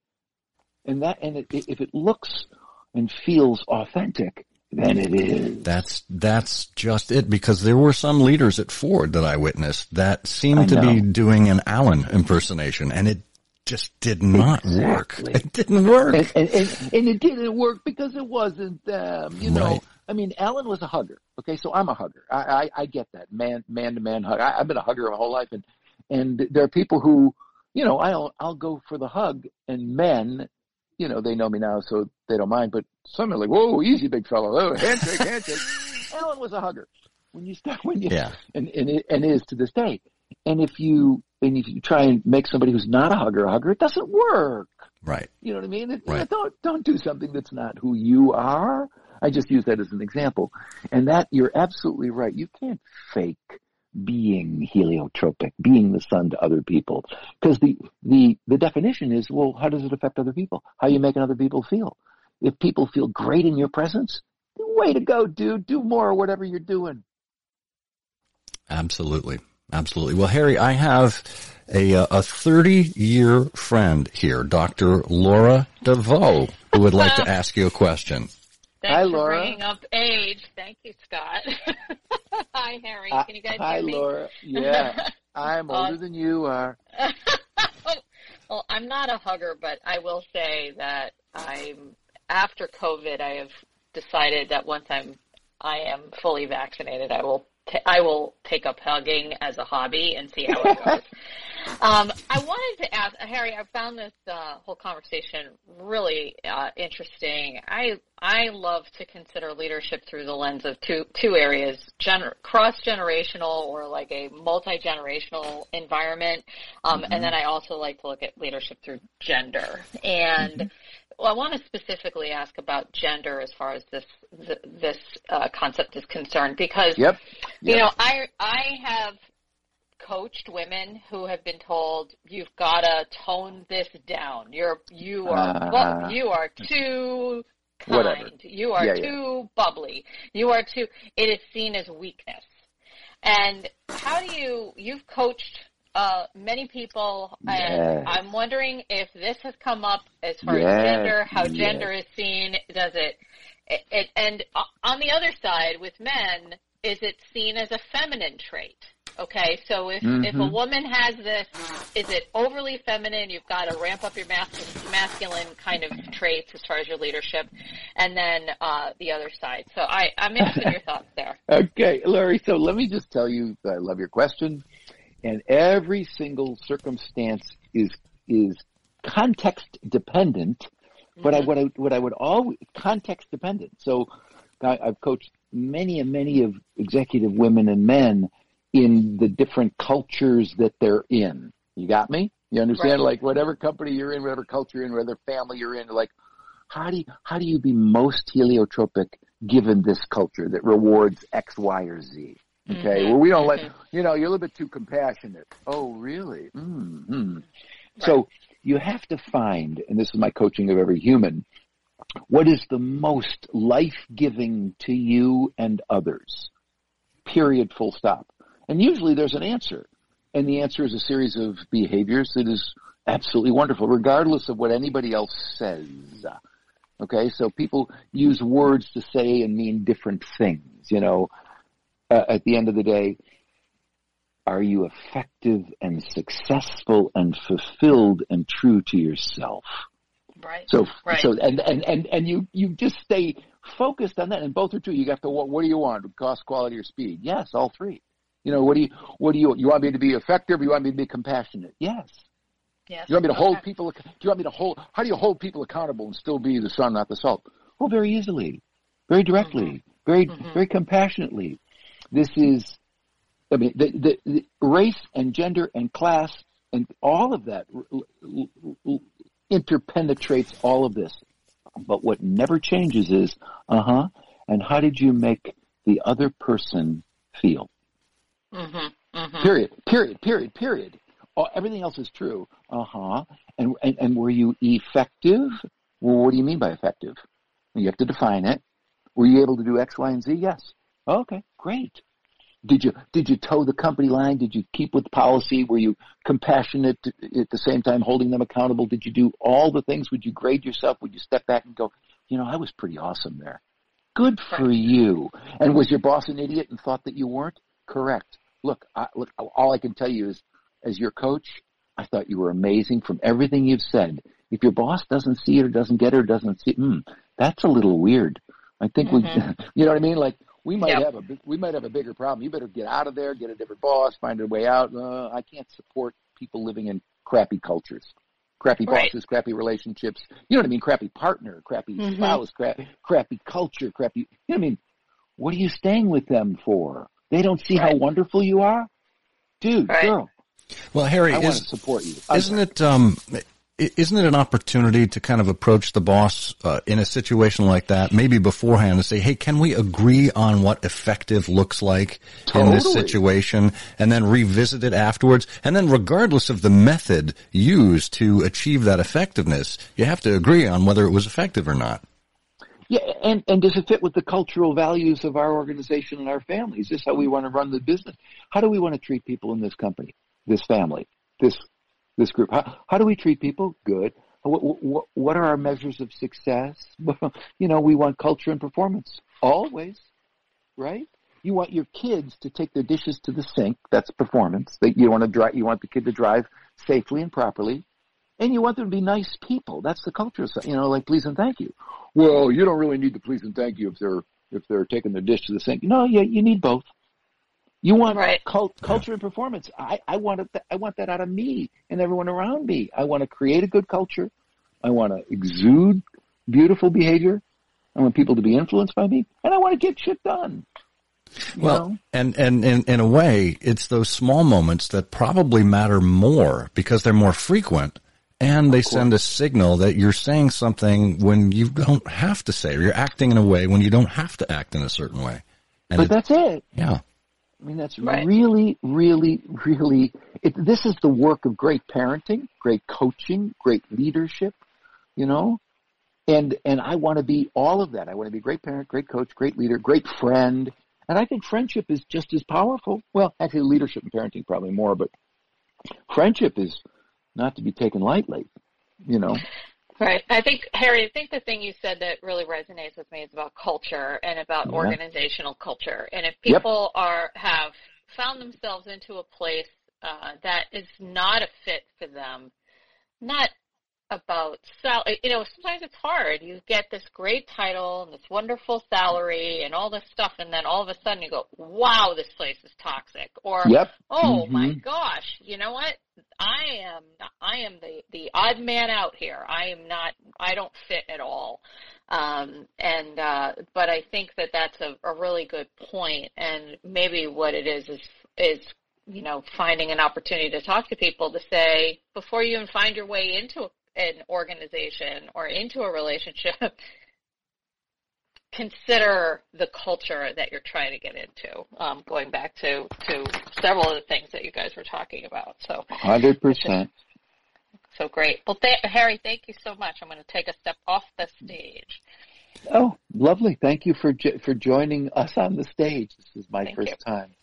[SPEAKER 3] And that, and it, if it looks and feels authentic, then it is.
[SPEAKER 2] That's that's just it because there were some leaders at Ford that I witnessed that seemed to be doing an Alan impersonation and it just did not work. It didn't work.
[SPEAKER 3] and, and, and, and it didn't work because it wasn't them. You know,
[SPEAKER 2] Right.
[SPEAKER 3] I mean, Alan was a hugger. Okay, so I'm a hugger. I I, I get that man man to man hug. I, I've been a hugger my whole life, and and there are people who, you know, I'll I'll go for the hug, and men, you know, they know me now, so they don't mind. But some are like, whoa, easy, big fellow, oh, handshake, handshake. Alan was a hugger. When you start, when you
[SPEAKER 2] Yeah.
[SPEAKER 3] and and it, and is to this day. And if you and if you try and make somebody who's not a hugger a hugger, it doesn't work.
[SPEAKER 2] right.
[SPEAKER 3] You know what I mean? It-
[SPEAKER 2] Right.
[SPEAKER 3] Don't don't do something that's not who you are. I just use that as an example, and that you're absolutely right. You can't fake being heliotropic, being the sun to other people, because the the the definition is well, how does it affect other people? How are you making other people feel? If people feel great in your presence, way to go, dude. Do more, whatever you're doing.
[SPEAKER 2] Absolutely. Absolutely. Well, Harry, I have a uh, a 30 year friend here, Dr. Laura DeVoe, who would like to ask you a question.
[SPEAKER 4] Thanks
[SPEAKER 3] Hi,
[SPEAKER 4] for
[SPEAKER 3] Laura.
[SPEAKER 4] bringing up age. Thank you, Scott. Hi, Harry.
[SPEAKER 3] Uh,
[SPEAKER 4] Can you guys me?
[SPEAKER 3] Hi, Laura. Yeah, I'm older
[SPEAKER 4] Uh,
[SPEAKER 3] than you are.
[SPEAKER 4] Well, I'm not a hugger, but I will say that I'm after COVID. I have decided that once I'm I am fully vaccinated, I will t- I will take up hugging as a hobby and see how it goes. um, I wanted to ask Harry. I found this uh, whole conversation really uh, interesting. I I love to consider leadership through the lens of two two areas: gener- cross generational or like a multi generational environment, um, mm-hmm. and then I also like to look at leadership through gender and. Mm-hmm well, I want to specifically ask about gender as far as this this uh, concept is concerned, because
[SPEAKER 3] yep. Yep.
[SPEAKER 4] you know I I have coached women who have been told you've got to tone this down. You're you are uh, you are too kind.
[SPEAKER 3] Whatever.
[SPEAKER 4] You are
[SPEAKER 3] yeah,
[SPEAKER 4] too yeah. bubbly. You are too. It is seen as weakness. And how do you you've coached uh, many people, and I'm wondering if this has come up as far
[SPEAKER 3] yes.
[SPEAKER 4] as gender, how
[SPEAKER 3] yes.
[SPEAKER 4] gender is seen. Does it, it, it, and on the other side with men, is it seen as a feminine trait? Okay, so if
[SPEAKER 3] mm-hmm.
[SPEAKER 4] if a woman has this, is it overly feminine? You've got to ramp up your masculine, masculine kind of traits as far as your leadership, and then uh, the other side. So I, I'm interested in your thoughts there.
[SPEAKER 3] Okay, Larry. So let me just tell you, I love your question and every single circumstance is is context dependent. Mm-hmm. But I, what I what I would always context dependent. So I, I've coached many and many of executive women and men in the different cultures that they're in. You got me? You understand?
[SPEAKER 4] Right.
[SPEAKER 3] Like whatever company you're in, whatever culture you're in, whatever family you're in, like how do you, how do you be most heliotropic given this culture that rewards X, Y, or Z? Okay,
[SPEAKER 4] mm-hmm.
[SPEAKER 3] well, we don't let
[SPEAKER 4] mm-hmm.
[SPEAKER 3] you know. You're a little bit too compassionate. Oh, really? Mm-hmm. Right. So you have to find, and this is my coaching of every human, what is the most life-giving to you and others. Period. Full stop. And usually there's an answer, and the answer is a series of behaviors that is absolutely wonderful, regardless of what anybody else says. Okay, so people use words to say and mean different things. You know, uh, at the end of the day, are you effective and successful and fulfilled and true to yourself?
[SPEAKER 4] Right.
[SPEAKER 3] So,
[SPEAKER 4] right.
[SPEAKER 3] so, and, and, and, and you, you just stay focused on that and both are true. You have to, what, what do you want? Cost, quality, or speed? Yes, all three. You know, what do you, what do you, you want me to be effective or you want me to be compassionate? Yes.
[SPEAKER 4] Yes.
[SPEAKER 3] You want me to
[SPEAKER 4] okay.
[SPEAKER 3] hold people, do you want me to hold, how do you hold people accountable and still be the sun, not the salt? Well, very easily, very directly, mm-hmm. very, mm-hmm. very compassionately. This is, I mean, the, the, the race and gender and class and all of that interpenetrates all of this. But what never changes is, uh huh, and how did you make the other person feel?
[SPEAKER 4] Mm-hmm, mm-hmm.
[SPEAKER 3] Period. Period. Period. Period. Everything else is true. Uh huh. And, and and were you effective? Well, what do you mean by effective? You have to define it. Were you able to do X, Y, and Z? Yes. Okay, great. Did you did you toe the company line? Did you keep with policy? Were you compassionate at the same time holding them accountable? Did you do all the things? Would you grade yourself? Would you step back and go, you know, I was pretty awesome there. Good for you. And was your boss an idiot and thought that you weren't? Correct. Look, I, look. All I can tell you is, as your coach, I thought you were amazing from everything you've said. If your boss doesn't see it or doesn't get it or doesn't see, it, mm, that's a little weird. I think mm-hmm. we, you know what I mean? Like we might
[SPEAKER 4] yep.
[SPEAKER 3] have a we might have a bigger problem. You better get out of there, get a different boss, find a way out. Uh, I can't support people living in crappy cultures, crappy
[SPEAKER 4] right.
[SPEAKER 3] bosses, crappy relationships. You know what I mean? Crappy partner, crappy
[SPEAKER 4] mm-hmm.
[SPEAKER 3] spouse, crappy, crappy culture, crappy. You know what I mean? What are you staying with them for? They don't see
[SPEAKER 4] right.
[SPEAKER 3] how wonderful you are, dude,
[SPEAKER 4] right.
[SPEAKER 3] girl.
[SPEAKER 2] Well, Harry,
[SPEAKER 3] I
[SPEAKER 2] is,
[SPEAKER 3] want to support you. I'm
[SPEAKER 2] isn't it? Um, isn't it an opportunity to kind of approach the boss uh, in a situation like that, maybe beforehand, and say, "Hey, can we agree on what effective looks like
[SPEAKER 3] totally.
[SPEAKER 2] in this situation?" and then revisit it afterwards. And then, regardless of the method used to achieve that effectiveness, you have to agree on whether it was effective or not.
[SPEAKER 3] Yeah, and and does it fit with the cultural values of our organization and our families? Is this how we want to run the business? How do we want to treat people in this company, this family, this this group. How, how do we treat people? Good. What, what, what are our measures of success? you know, we want culture and performance always, right? You want your kids to take their dishes to the sink. That's performance. That you want to drive. You want the kid to drive safely and properly. and you want them to be nice people. That's the culture, you know, like please and thank you. Well, you don't really need the please and thank you if they're if they're taking their dish to the sink. No, yeah, you need both. You want
[SPEAKER 4] right.
[SPEAKER 3] cult, culture and performance. I, I want it, I want that out of me and everyone around me. I want to create a good culture. I want to exude beautiful behavior. I want people to be influenced by me, and I want to get shit done.
[SPEAKER 2] Well, and, and, and in a way, it's those small moments that probably matter more because they're more frequent and they send a signal that you're saying something when you don't have to say, or you're acting in a way when you don't have to act in a certain way.
[SPEAKER 3] And but it, that's it.
[SPEAKER 2] Yeah.
[SPEAKER 3] I mean, that's right. really, really, really, it, this is the work of great parenting, great coaching, great leadership, you know? And, and I want to be all of that. I want to be a great parent, great coach, great leader, great friend. And I think friendship is just as powerful. Well, actually leadership and parenting probably more, but friendship is not to be taken lightly, you know?
[SPEAKER 4] Right. I think, Harry, I think the thing you said that really resonates with me is about culture and about yeah. organizational culture. And if people yep. are have found themselves into a place uh, that is not a fit for them, not about sal you know sometimes it's hard you get this great title and this wonderful salary and all this stuff and then all of a sudden you go wow this place is toxic or
[SPEAKER 3] yep.
[SPEAKER 4] oh
[SPEAKER 3] mm-hmm.
[SPEAKER 4] my gosh you know what i am i am the the odd man out here i am not i don't fit at all um and uh but i think that that's a, a really good point. and maybe what it is is is you know, finding an opportunity to talk to people to say, before you even find your way into an organization or into a relationship, consider the culture that you're trying to get into. Um, going back to to several of the things that you guys were talking about. So,
[SPEAKER 3] hundred percent.
[SPEAKER 4] So great. Well, th- Harry, thank you so much. I'm going to take a step off the stage.
[SPEAKER 3] Oh, lovely. Thank you for jo- for joining us on the stage. This is my
[SPEAKER 4] thank
[SPEAKER 3] first
[SPEAKER 4] you.
[SPEAKER 3] time.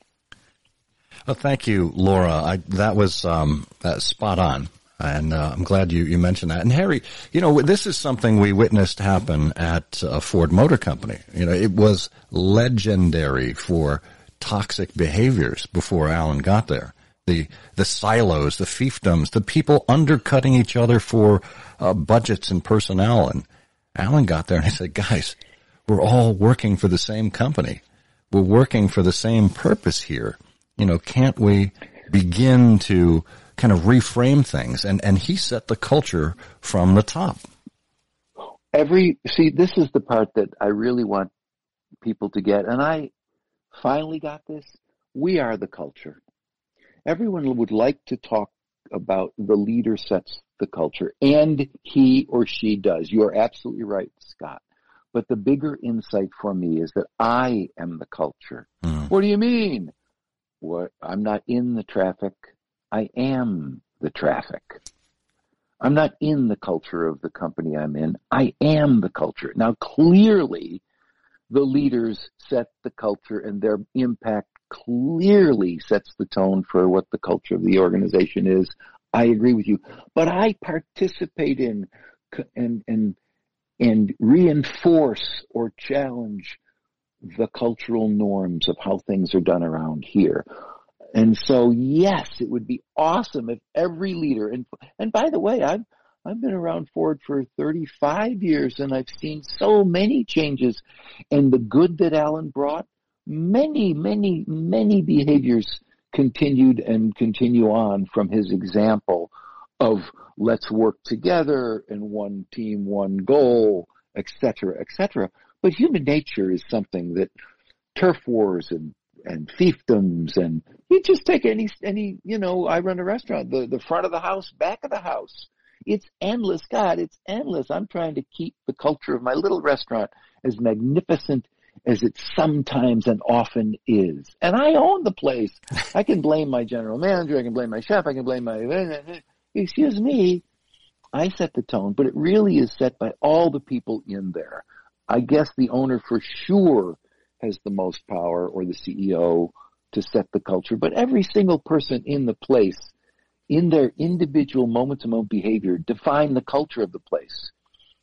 [SPEAKER 2] Well, thank you, Laura. I, that was um, uh, spot on. And uh, I'm glad you, you mentioned that. And Harry, you know, this is something we witnessed happen at uh, Ford Motor Company. You know, it was legendary for toxic behaviors before Alan got there. The the silos, the fiefdoms, the people undercutting each other for uh, budgets and personnel. And Alan got there and he said, "Guys, we're all working for the same company. We're working for the same purpose here. You know, can't we begin to kind of reframe things. And, and he set the culture from the top.
[SPEAKER 3] Every, see, this is the part that I really want people to get. And I finally got this. We are the culture. Everyone would like to talk about the leader sets the culture and he or she does. You are absolutely right, Scott. But the bigger insight for me is that I am the culture. Mm. What do you mean? What I'm not in the traffic. I am the traffic. I'm not in the culture of the company I'm in. I am the culture. Now, clearly, the leaders set the culture and their impact clearly sets the tone for what the culture of the organization is. I agree with you, but I participate in and, and, and reinforce or challenge the cultural norms of how things are done around here. And so, yes, it would be awesome if every leader, and, and by the way, I've, I've been around Ford for 35 years and I've seen so many changes and the good that Alan brought, many, many, many behaviors continued and continue on from his example of let's work together and one team, one goal, etc., etc. But human nature is something that turf wars and and fiefdoms and you just take any any you know I run a restaurant the the front of the house back of the house. It's endless. God it's endless. I'm trying to keep the culture of my little restaurant as magnificent as it sometimes and often is. And I own the place. I can blame my general manager. I can blame my chef. I can blame my excuse me. I set the tone but it really is set by all the people in there. I guess the owner for sure has the most power or the CEO to set the culture, but every single person in the place, in their individual moment to moment behavior, define the culture of the place.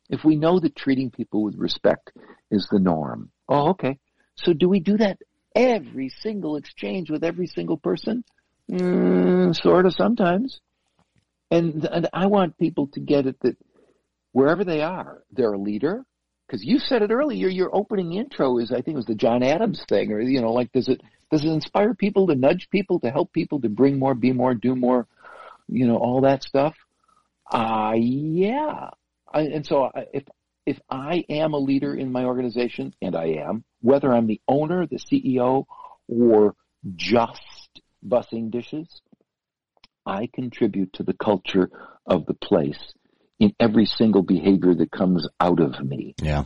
[SPEAKER 3] If we know that treating people with respect is the norm, oh, okay. So do we do that every single exchange with every single person? Mm, sort of sometimes. And, and I want people to get it that wherever they are, they're a leader. Because you said it earlier, your opening intro is, I think it was the John Adams thing, or, you know, like, does it, does it inspire people to nudge people, to help people to bring more, be more, do more, you know, all that stuff? Uh, yeah. I, and so I, if, if I am a leader in my organization, and I am, whether I'm the owner, the CEO, or just bussing dishes, I contribute to the culture of the place in every single behavior that comes out of me.
[SPEAKER 2] Yeah.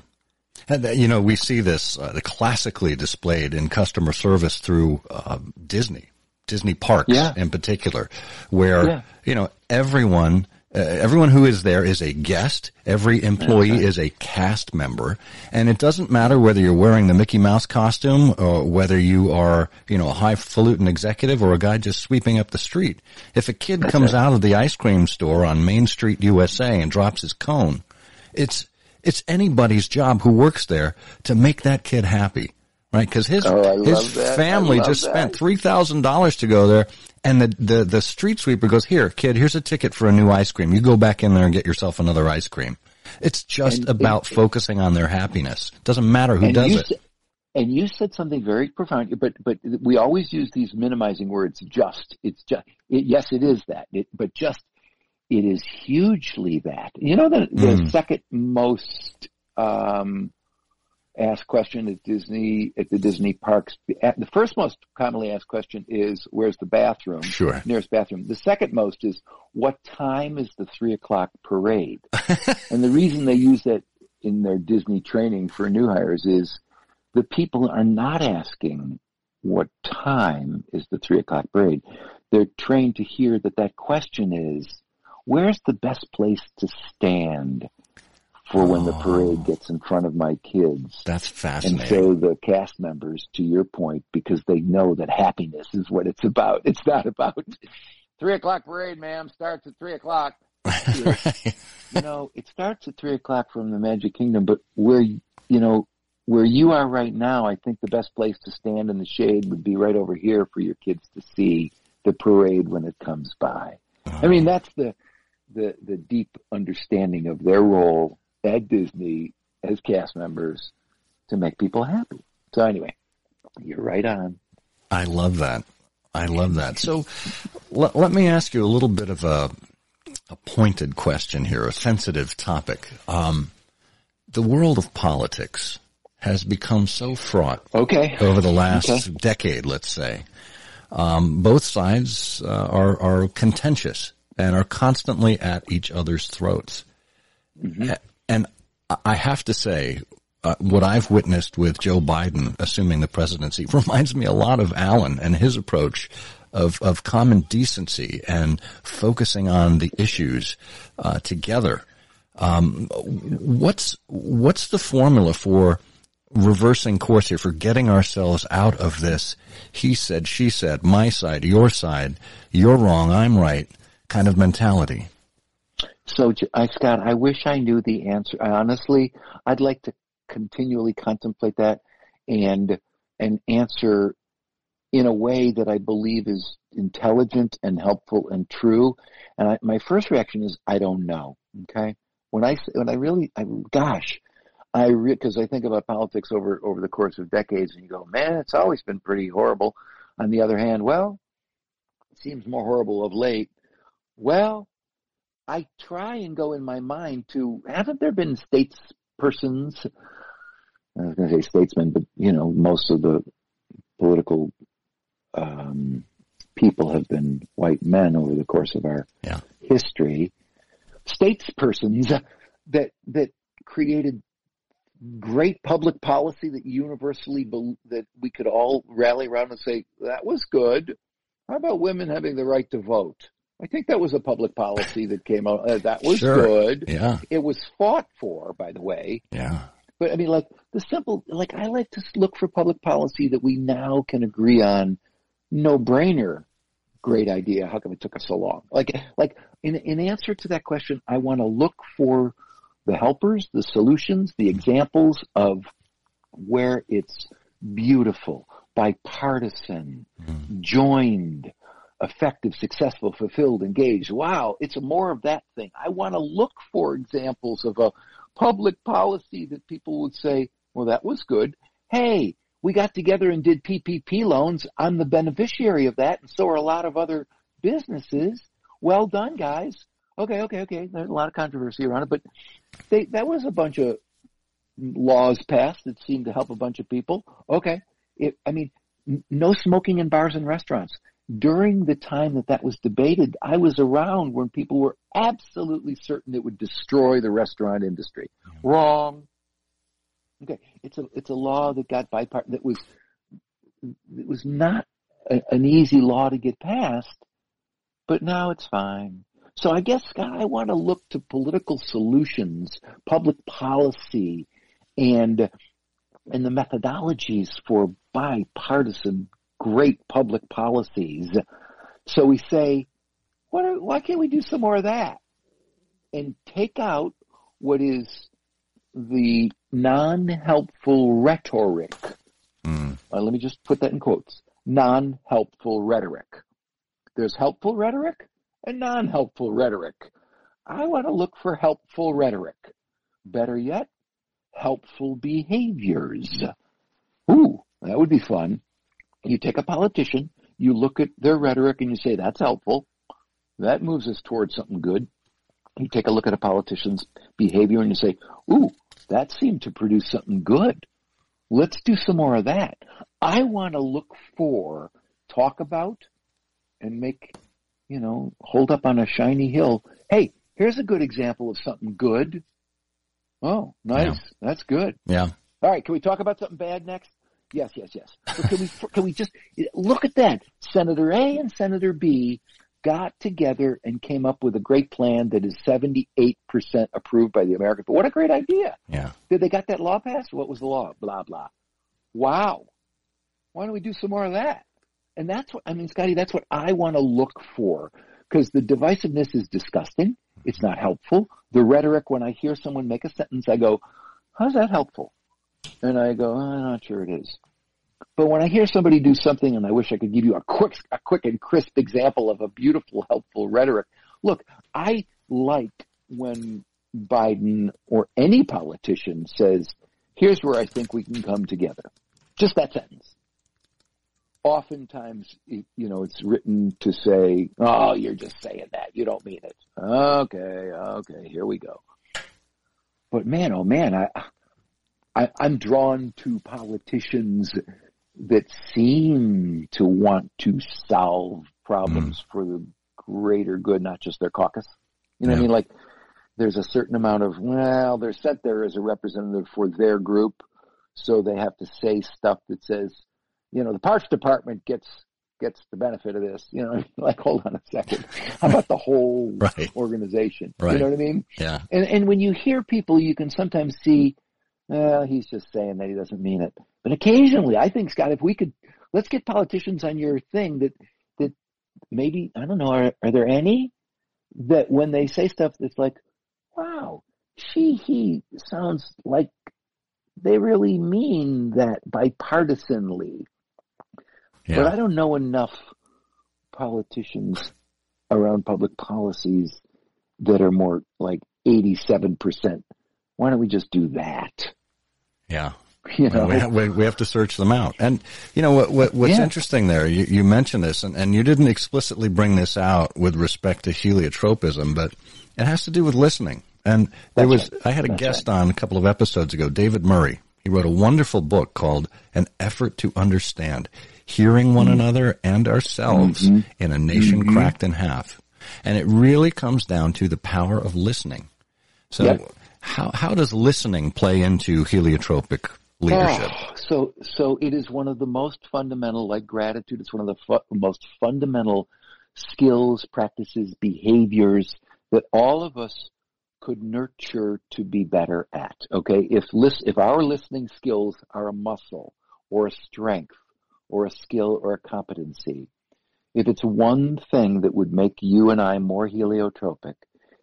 [SPEAKER 2] And, uh, you know, we see this uh, classically displayed in customer service through uh, Disney, Disney parks
[SPEAKER 3] Yeah.
[SPEAKER 2] in particular, where,
[SPEAKER 3] Yeah.
[SPEAKER 2] you know, everyone, uh, everyone who is there is a guest. Every employee
[SPEAKER 3] right.
[SPEAKER 2] is a cast member. And it doesn't matter whether you're wearing the Mickey Mouse costume or whether you are, you know, a highfalutin executive or a guy just sweeping up the street. If a kid comes out of the ice cream store on Main Street, USA and drops his cone, it's, it's anybody's job who works there to make that kid happy. Right? Cause his,
[SPEAKER 3] Oh,
[SPEAKER 2] his. Family just
[SPEAKER 3] that.
[SPEAKER 2] spent $3,000 to go there. And the, the, the street sweeper goes, here, kid, here's a ticket for a new ice cream. You go back in there and get yourself another ice cream. It's just
[SPEAKER 3] And-
[SPEAKER 2] about focusing on their happiness. Doesn't matter who does it.
[SPEAKER 3] and you said something very profound, but but we always use these minimizing words. Just, it's just. It, yes, it is that. It, but just, it is hugely that. You know the the
[SPEAKER 2] Mm.
[SPEAKER 3] second most um, asked question at Disney at the Disney parks. The first most commonly asked question is, "Where's the bathroom?"
[SPEAKER 2] Sure.
[SPEAKER 3] Nearest bathroom. The second most is, "What time is the three o'clock parade?" and the reason they use that in their Disney training for new hires is the people are not asking what time is the three o'clock parade. They're trained to hear that that question is, where's the best place to stand for when the parade gets in front of my kids?
[SPEAKER 2] That's fascinating.
[SPEAKER 3] And so the cast members, to your point, because they know that happiness is what it's about. It's not about three o'clock parade, ma'am, starts at three o'clock.
[SPEAKER 2] Right.
[SPEAKER 3] You know, it starts at three o'clock from the Magic Kingdom, but where, you know, where you are right now, I think the best place to stand in the shade would be right over here for your kids to see the parade when it comes by. I mean, oh. that's the, the, the deep understanding of their role at Disney as cast members to make people happy. So anyway, you're right on.
[SPEAKER 2] I love that. I love that. So let, let me ask you a little bit of a, a pointed question here, a sensitive topic. Um, the world of politics has become so fraught
[SPEAKER 3] Okay.
[SPEAKER 2] over the last
[SPEAKER 3] Okay.
[SPEAKER 2] decade, let's say. Um, both sides uh, are are contentious and are constantly at each other's throats.
[SPEAKER 3] Mm-hmm.
[SPEAKER 2] I have to say, uh, what I've witnessed with Joe Biden assuming the presidency reminds me a lot of Alan and his approach of of common decency and focusing on the issues uh, together. Um, what's what's the formula for reversing course here for getting ourselves out of this he said she said my side your side you're wrong i'm right kind of mentality
[SPEAKER 3] So, I, uh, Scott, I wish I knew the answer. I honestly, I'd like to continually contemplate that and and answer in a way that I believe is intelligent and helpful and true. And I, my first reaction is I don't know. Okay, when I when I really, I, gosh, I because I think about politics over over the course of decades, and you go, man, it's always been pretty horrible. On the other hand, well, it seems more horrible of late. Well, I try and go in my mind to haven't there been statespersons? I was going to say statesmen, but you know, most of the political um, people have been white men over the course of our
[SPEAKER 2] Yeah.
[SPEAKER 3] history. Statespersons that that created great public policy that universally bel that we could all rally around and say that was good. How about women having the right to vote? I think that was a public policy that came out. Uh, that was
[SPEAKER 2] Sure.
[SPEAKER 3] good.
[SPEAKER 2] yeah
[SPEAKER 3] It was fought for, by the way.
[SPEAKER 2] yeah
[SPEAKER 3] But I mean, like the simple, like I like to look for public policy that we now can agree on. No brainer. Great idea. How come it took us so long? Like, like in in answer to that question, I want to look for the helpers, the solutions, the examples of where it's beautiful, bipartisan, joined, effective, successful, fulfilled, engaged. Wow, it's more of that thing. I want to look for examples of a public policy that people would say, well, that was good. Hey, we got together and did PPP loans. I'm the beneficiary of that, and so are a lot of other businesses. Well done, guys. Okay, okay, okay. There's a lot of controversy around it, but they, that was a bunch of laws passed that seemed to help a bunch of people. Okay. It, I mean, n- no smoking in bars and restaurants. During the time that that was debated, I was around when people were absolutely certain it would destroy the restaurant industry. Mm-hmm. Wrong. Okay. It's a, it's a law that got bipartisan, that was, it was not a, an easy law to get passed, but now it's fine. So I guess, Scott, I want to look to political solutions, public policy, and and the methodologies for bipartisan great public policies. So we say, what are, why can't we do some more of that? And take out what is the non-helpful rhetoric.
[SPEAKER 2] Mm.
[SPEAKER 3] Uh, let me just put that in quotes. Non-helpful rhetoric. There's helpful rhetoric and non-helpful rhetoric. I want to look for helpful rhetoric. Better yet, helpful behaviors. Ooh, that would be fun. You take a politician, you look at their rhetoric and you say, that's helpful. That moves us towards something good. You take a look at a politician's behavior and you say, ooh, that seemed to produce something good. Let's do some more of that. I want to look for, talk about, and make, you know, hold up on a shiny hill. Hey, here's a good example of something good. Oh, nice.
[SPEAKER 2] Yeah.
[SPEAKER 3] That's good.
[SPEAKER 2] Yeah.
[SPEAKER 3] All right, can we talk about something bad next? Yes, yes, yes. But can we can we just look at that? Senator A and Senator B got together and came up with a great plan that is 78% approved by the American. But what a great idea.
[SPEAKER 2] Yeah.
[SPEAKER 3] Did they got that law passed? What was the law? Blah blah. Wow. Why don't we do some more of that? And that's what I mean, Scotty. That's what I want to look for because the divisiveness is disgusting. It's not helpful. The rhetoric, when I hear someone make a sentence, I go, "How's that helpful?" And I go, ah, "I'm not sure it is." But when I hear somebody do something, and I wish I could give you a quick, a quick and crisp example of a beautiful, helpful rhetoric. Look, I like when Biden or any politician says, "Here's where I think we can come together." Just that sentence oftentimes, you know, it's written to say, "Oh, you're just saying that. You don't mean it." Okay, okay, here we go. But man, oh man, I, I I'm drawn to politicians that seem to want to solve problems mm. for the greater good, not just their caucus. You know what I mean? Like, there's a certain amount of well, they're sent there as a representative for their group, so they have to say stuff that says, you know, the parks department gets gets the benefit of this. You know, like hold on a second, how about the whole
[SPEAKER 2] Right.
[SPEAKER 3] organization?
[SPEAKER 2] Right.
[SPEAKER 3] You know what I mean?
[SPEAKER 2] Yeah.
[SPEAKER 3] And and when you hear people, you can sometimes see, well, he's just saying that he doesn't mean it. But occasionally, I think Scott, if we could, let's get politicians on your thing that that maybe I don't know, are are there any that when they say stuff that's like, wow, she he sounds like they really mean that bipartisanly. But I don't know enough politicians around public policies that are more like 87%. Why don't we just do that?
[SPEAKER 2] Yeah.
[SPEAKER 3] You know?
[SPEAKER 2] we, have, we, we have to search them out. And you know what, what what's
[SPEAKER 3] Yeah.
[SPEAKER 2] interesting there? You, you mentioned this, and, and you didn't explicitly bring this out with respect to heliotropism, but it has to do with listening. And there was
[SPEAKER 3] right.
[SPEAKER 2] I had a
[SPEAKER 3] That's
[SPEAKER 2] guest on a couple of episodes ago, David Murray. He wrote a wonderful book called "An Effort to Understand: Hearing One
[SPEAKER 3] Mm-hmm.
[SPEAKER 2] Another and Ourselves in a Nation Cracked in Half." And it really comes down to the power of listening. So,
[SPEAKER 3] Yep.
[SPEAKER 2] How how does listening play into heliotropic leadership?
[SPEAKER 3] Oh, so, so it is one of the most fundamental, like gratitude, it's one of the fu- most fundamental skills, practices, behaviors that all of us could nurture to be better at. Okay. If lis- if our listening skills are a muscle or a strength or a skill or a competency, if it's one thing that would make you and I more heliotropic,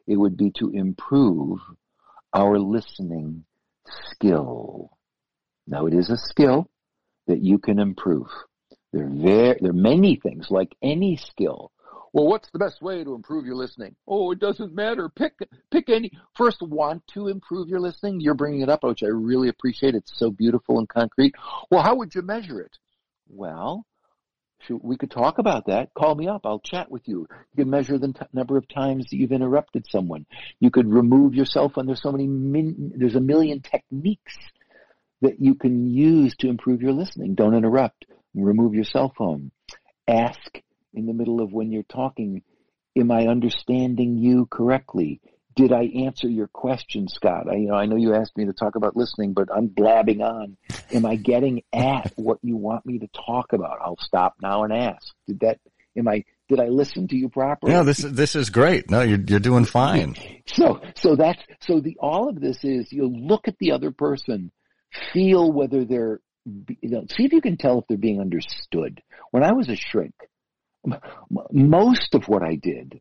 [SPEAKER 3] it would be to improve our listening skill. Now it is a skill that you can improve. They're very, there are many things like any skill. Well, what's the best way to improve your listening? Oh, it doesn't matter. Pick, pick any. First, want to improve your listening. You're bringing it up, which I really appreciate. It's so beautiful and concrete. Well, how would you measure it? Well, we could talk about that. Call me up. I'll chat with you. You can measure the t- number of times that you've interrupted someone. You could remove yourself, and there's so many. Min- there's a million techniques that you can use to improve your listening. Don't interrupt. Remove your cell phone. Ask in the middle of when you're talking, am I understanding you correctly? Did I answer your question, Scott? I, you know, I know you asked me to talk about listening, but I'm blabbing on. Am I getting at what you want me to talk about? I'll stop now and ask. Did that, am I, did I listen to you properly?
[SPEAKER 2] Yeah, this is, this is great. No, you're, you're doing fine.
[SPEAKER 3] So, so that's, so the, all of this is you look at the other person, feel whether they're, you know, see if you can tell if they're being understood. When I was a shrink, most of what I did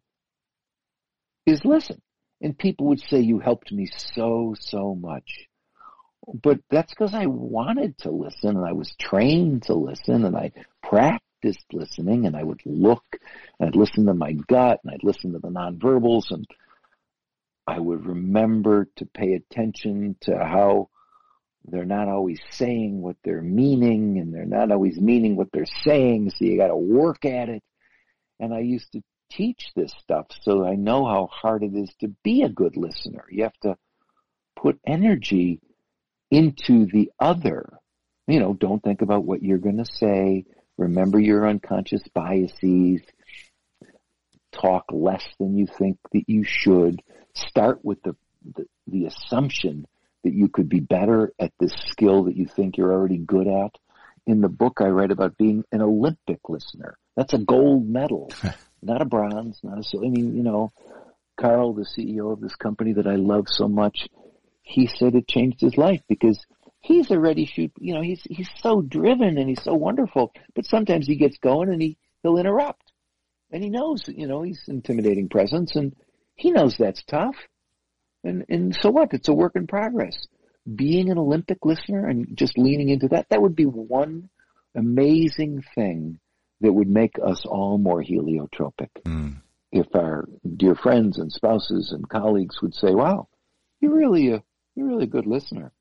[SPEAKER 3] is listen. And people would say, you helped me so, so much. But that's because I wanted to listen and I was trained to listen and I practiced listening and I would look and I'd listen to my gut and I'd listen to the nonverbals and I would remember to pay attention to how they're not always saying what they're meaning and they're not always meaning what they're saying. So you got to work at it. And I used to teach this stuff so I know how hard it is to be a good listener. You have to put energy into the other. You know, don't think about what you're going to say. Remember your unconscious biases. Talk less than you think that you should. Start with the, the, the assumption that you could be better at this skill that you think you're already good at. In the book, I write about being an Olympic listener. That's a gold medal, not a bronze, not a silver. I mean, you know, Carl, the CEO of this company that I love so much, he said it changed his life because he's already shoot, you know, he's, he's so driven and he's so wonderful, but sometimes he gets going and he, he'll interrupt. And he knows, you know, he's intimidating presence and he knows that's tough. And, and so what? It's a work in progress. Being an Olympic listener and just leaning into that, that would be one amazing thing that would make us all more heliotropic.
[SPEAKER 2] Mm.
[SPEAKER 3] If our dear friends and spouses and colleagues would say, wow, you're really a, you're really a good listener.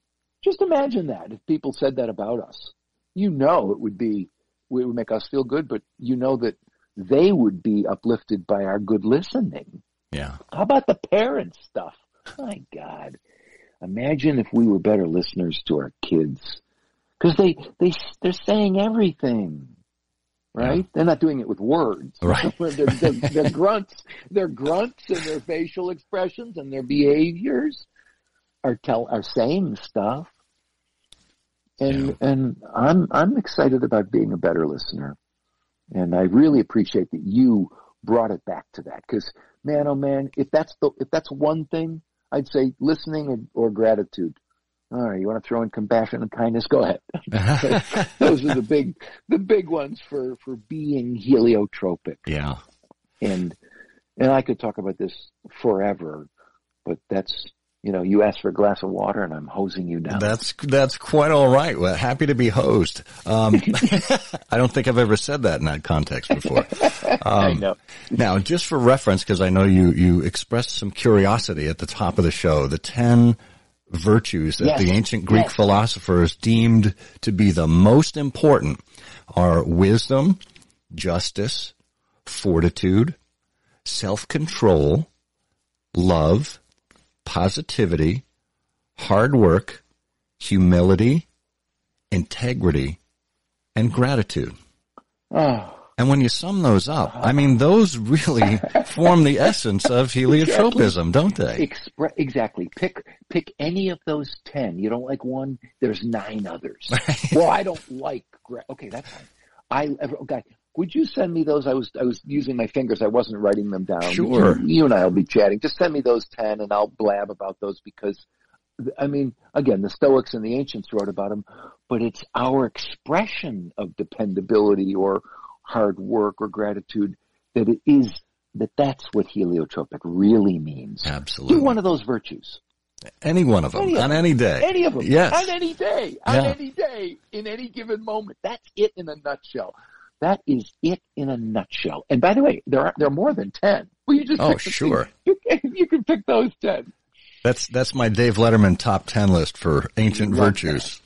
[SPEAKER 3] Just imagine that if people said that about us. You know it would be, it would make us feel good, but you know that they would be uplifted by our good listening.
[SPEAKER 2] Yeah.
[SPEAKER 3] How about the parent stuff? My God. Imagine if we were better listeners to our kids. Cause they, they, they're saying everything right? Yeah. They're not doing it with words.
[SPEAKER 2] Right.
[SPEAKER 3] they're, grunts. Their grunts and their facial expressions and their behaviors are tell are saying stuff. And yeah. and I'm I'm excited about being a better listener, and I really appreciate that you brought it back to that because man oh man if that's the if that's one thing I'd say listening or, or gratitude all right, you want to throw in compassion and kindness? Go ahead. Those are the big, the big ones for for being heliotropic.
[SPEAKER 2] Yeah.
[SPEAKER 3] And and I could talk about this forever, but that's you know, you ask for a glass of water and I'm hosing you down.
[SPEAKER 2] That's that's quite all right. Well, happy to be hosed. Um, I don't think I've ever said that in that context before. Um,
[SPEAKER 3] I know.
[SPEAKER 2] Now, just for reference, because I know you you expressed some curiosity at the top of the show, the ten virtues that
[SPEAKER 3] yes.
[SPEAKER 2] the ancient Greek
[SPEAKER 3] yes.
[SPEAKER 2] philosophers deemed to be the most important are wisdom, justice, fortitude, self-control, love, positivity, hard work, humility, integrity, and gratitude.
[SPEAKER 3] Oh.
[SPEAKER 2] And when you sum those up, I mean, those really form the essence of heliotropism,
[SPEAKER 3] exactly.
[SPEAKER 2] don't they?
[SPEAKER 3] Expre- exactly. Pick pick any of those ten. You don't like one. There's nine others. well, I don't like. Gra- okay, that's fine. I okay. Would you send me those? I was I was using my fingers. I wasn't writing them down.
[SPEAKER 2] Sure.
[SPEAKER 3] You, you and I will be chatting. Just send me those ten, and I'll blab about those because I mean, again, the Stoics and the ancients wrote about them, but it's our expression of dependability or hard work or gratitude that it is that that's what heliotropic really means.
[SPEAKER 2] Absolutely.
[SPEAKER 3] Do one of those virtues.
[SPEAKER 2] Any one of them
[SPEAKER 3] Any
[SPEAKER 2] on
[SPEAKER 3] them.
[SPEAKER 2] any day.
[SPEAKER 3] Any of them.
[SPEAKER 2] Yes.
[SPEAKER 3] On any day. On
[SPEAKER 2] Yeah.
[SPEAKER 3] any day. In any given moment. That's it in a nutshell. that is it in a nutshell. And by the way, there are there are more than ten. Well, you just
[SPEAKER 2] oh sure.
[SPEAKER 3] You can, you can pick those ten.
[SPEAKER 2] That's that's my Dave Letterman top ten list for ancient
[SPEAKER 3] Love
[SPEAKER 2] virtues.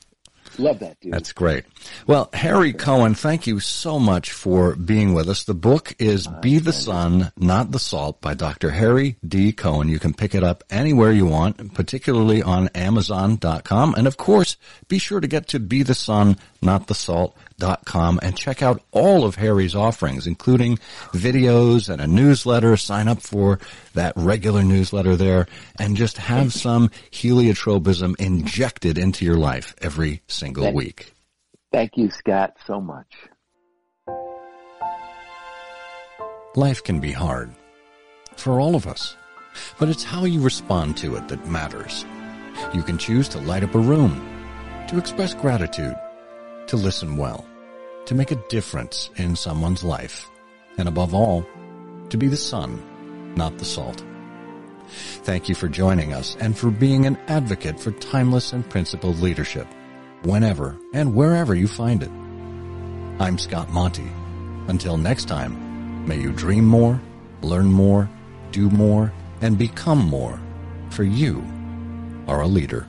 [SPEAKER 3] Love that, dude.
[SPEAKER 2] That's great. Well, Harry Cohen, thank you so much for being with us. The book is Be the Sun, Not the Salt by Dr. Harry D. Cohen. You can pick it up anywhere you want, particularly on Amazon.com. And of course, be sure to get to Be the Sun, Not the Salt.com and check out all of Harry's offerings, including videos and a newsletter. Sign up for that regular newsletter there and just have some heliotropism injected into your life every single
[SPEAKER 3] Thank-
[SPEAKER 2] week.
[SPEAKER 3] Thank you, Scott, so much.
[SPEAKER 2] Life can be hard for all of us, but it's how you respond to it that matters. You can choose to light up a room, to express gratitude, to listen well, to make a difference in someone's life, and above all, to be the sun, not the salt. Thank you for joining us and for being an advocate for timeless and principled leadership, whenever and wherever you find it. I'm Scott Monty. Until next time, may you dream more, learn more, do more, and become more, for you are a leader.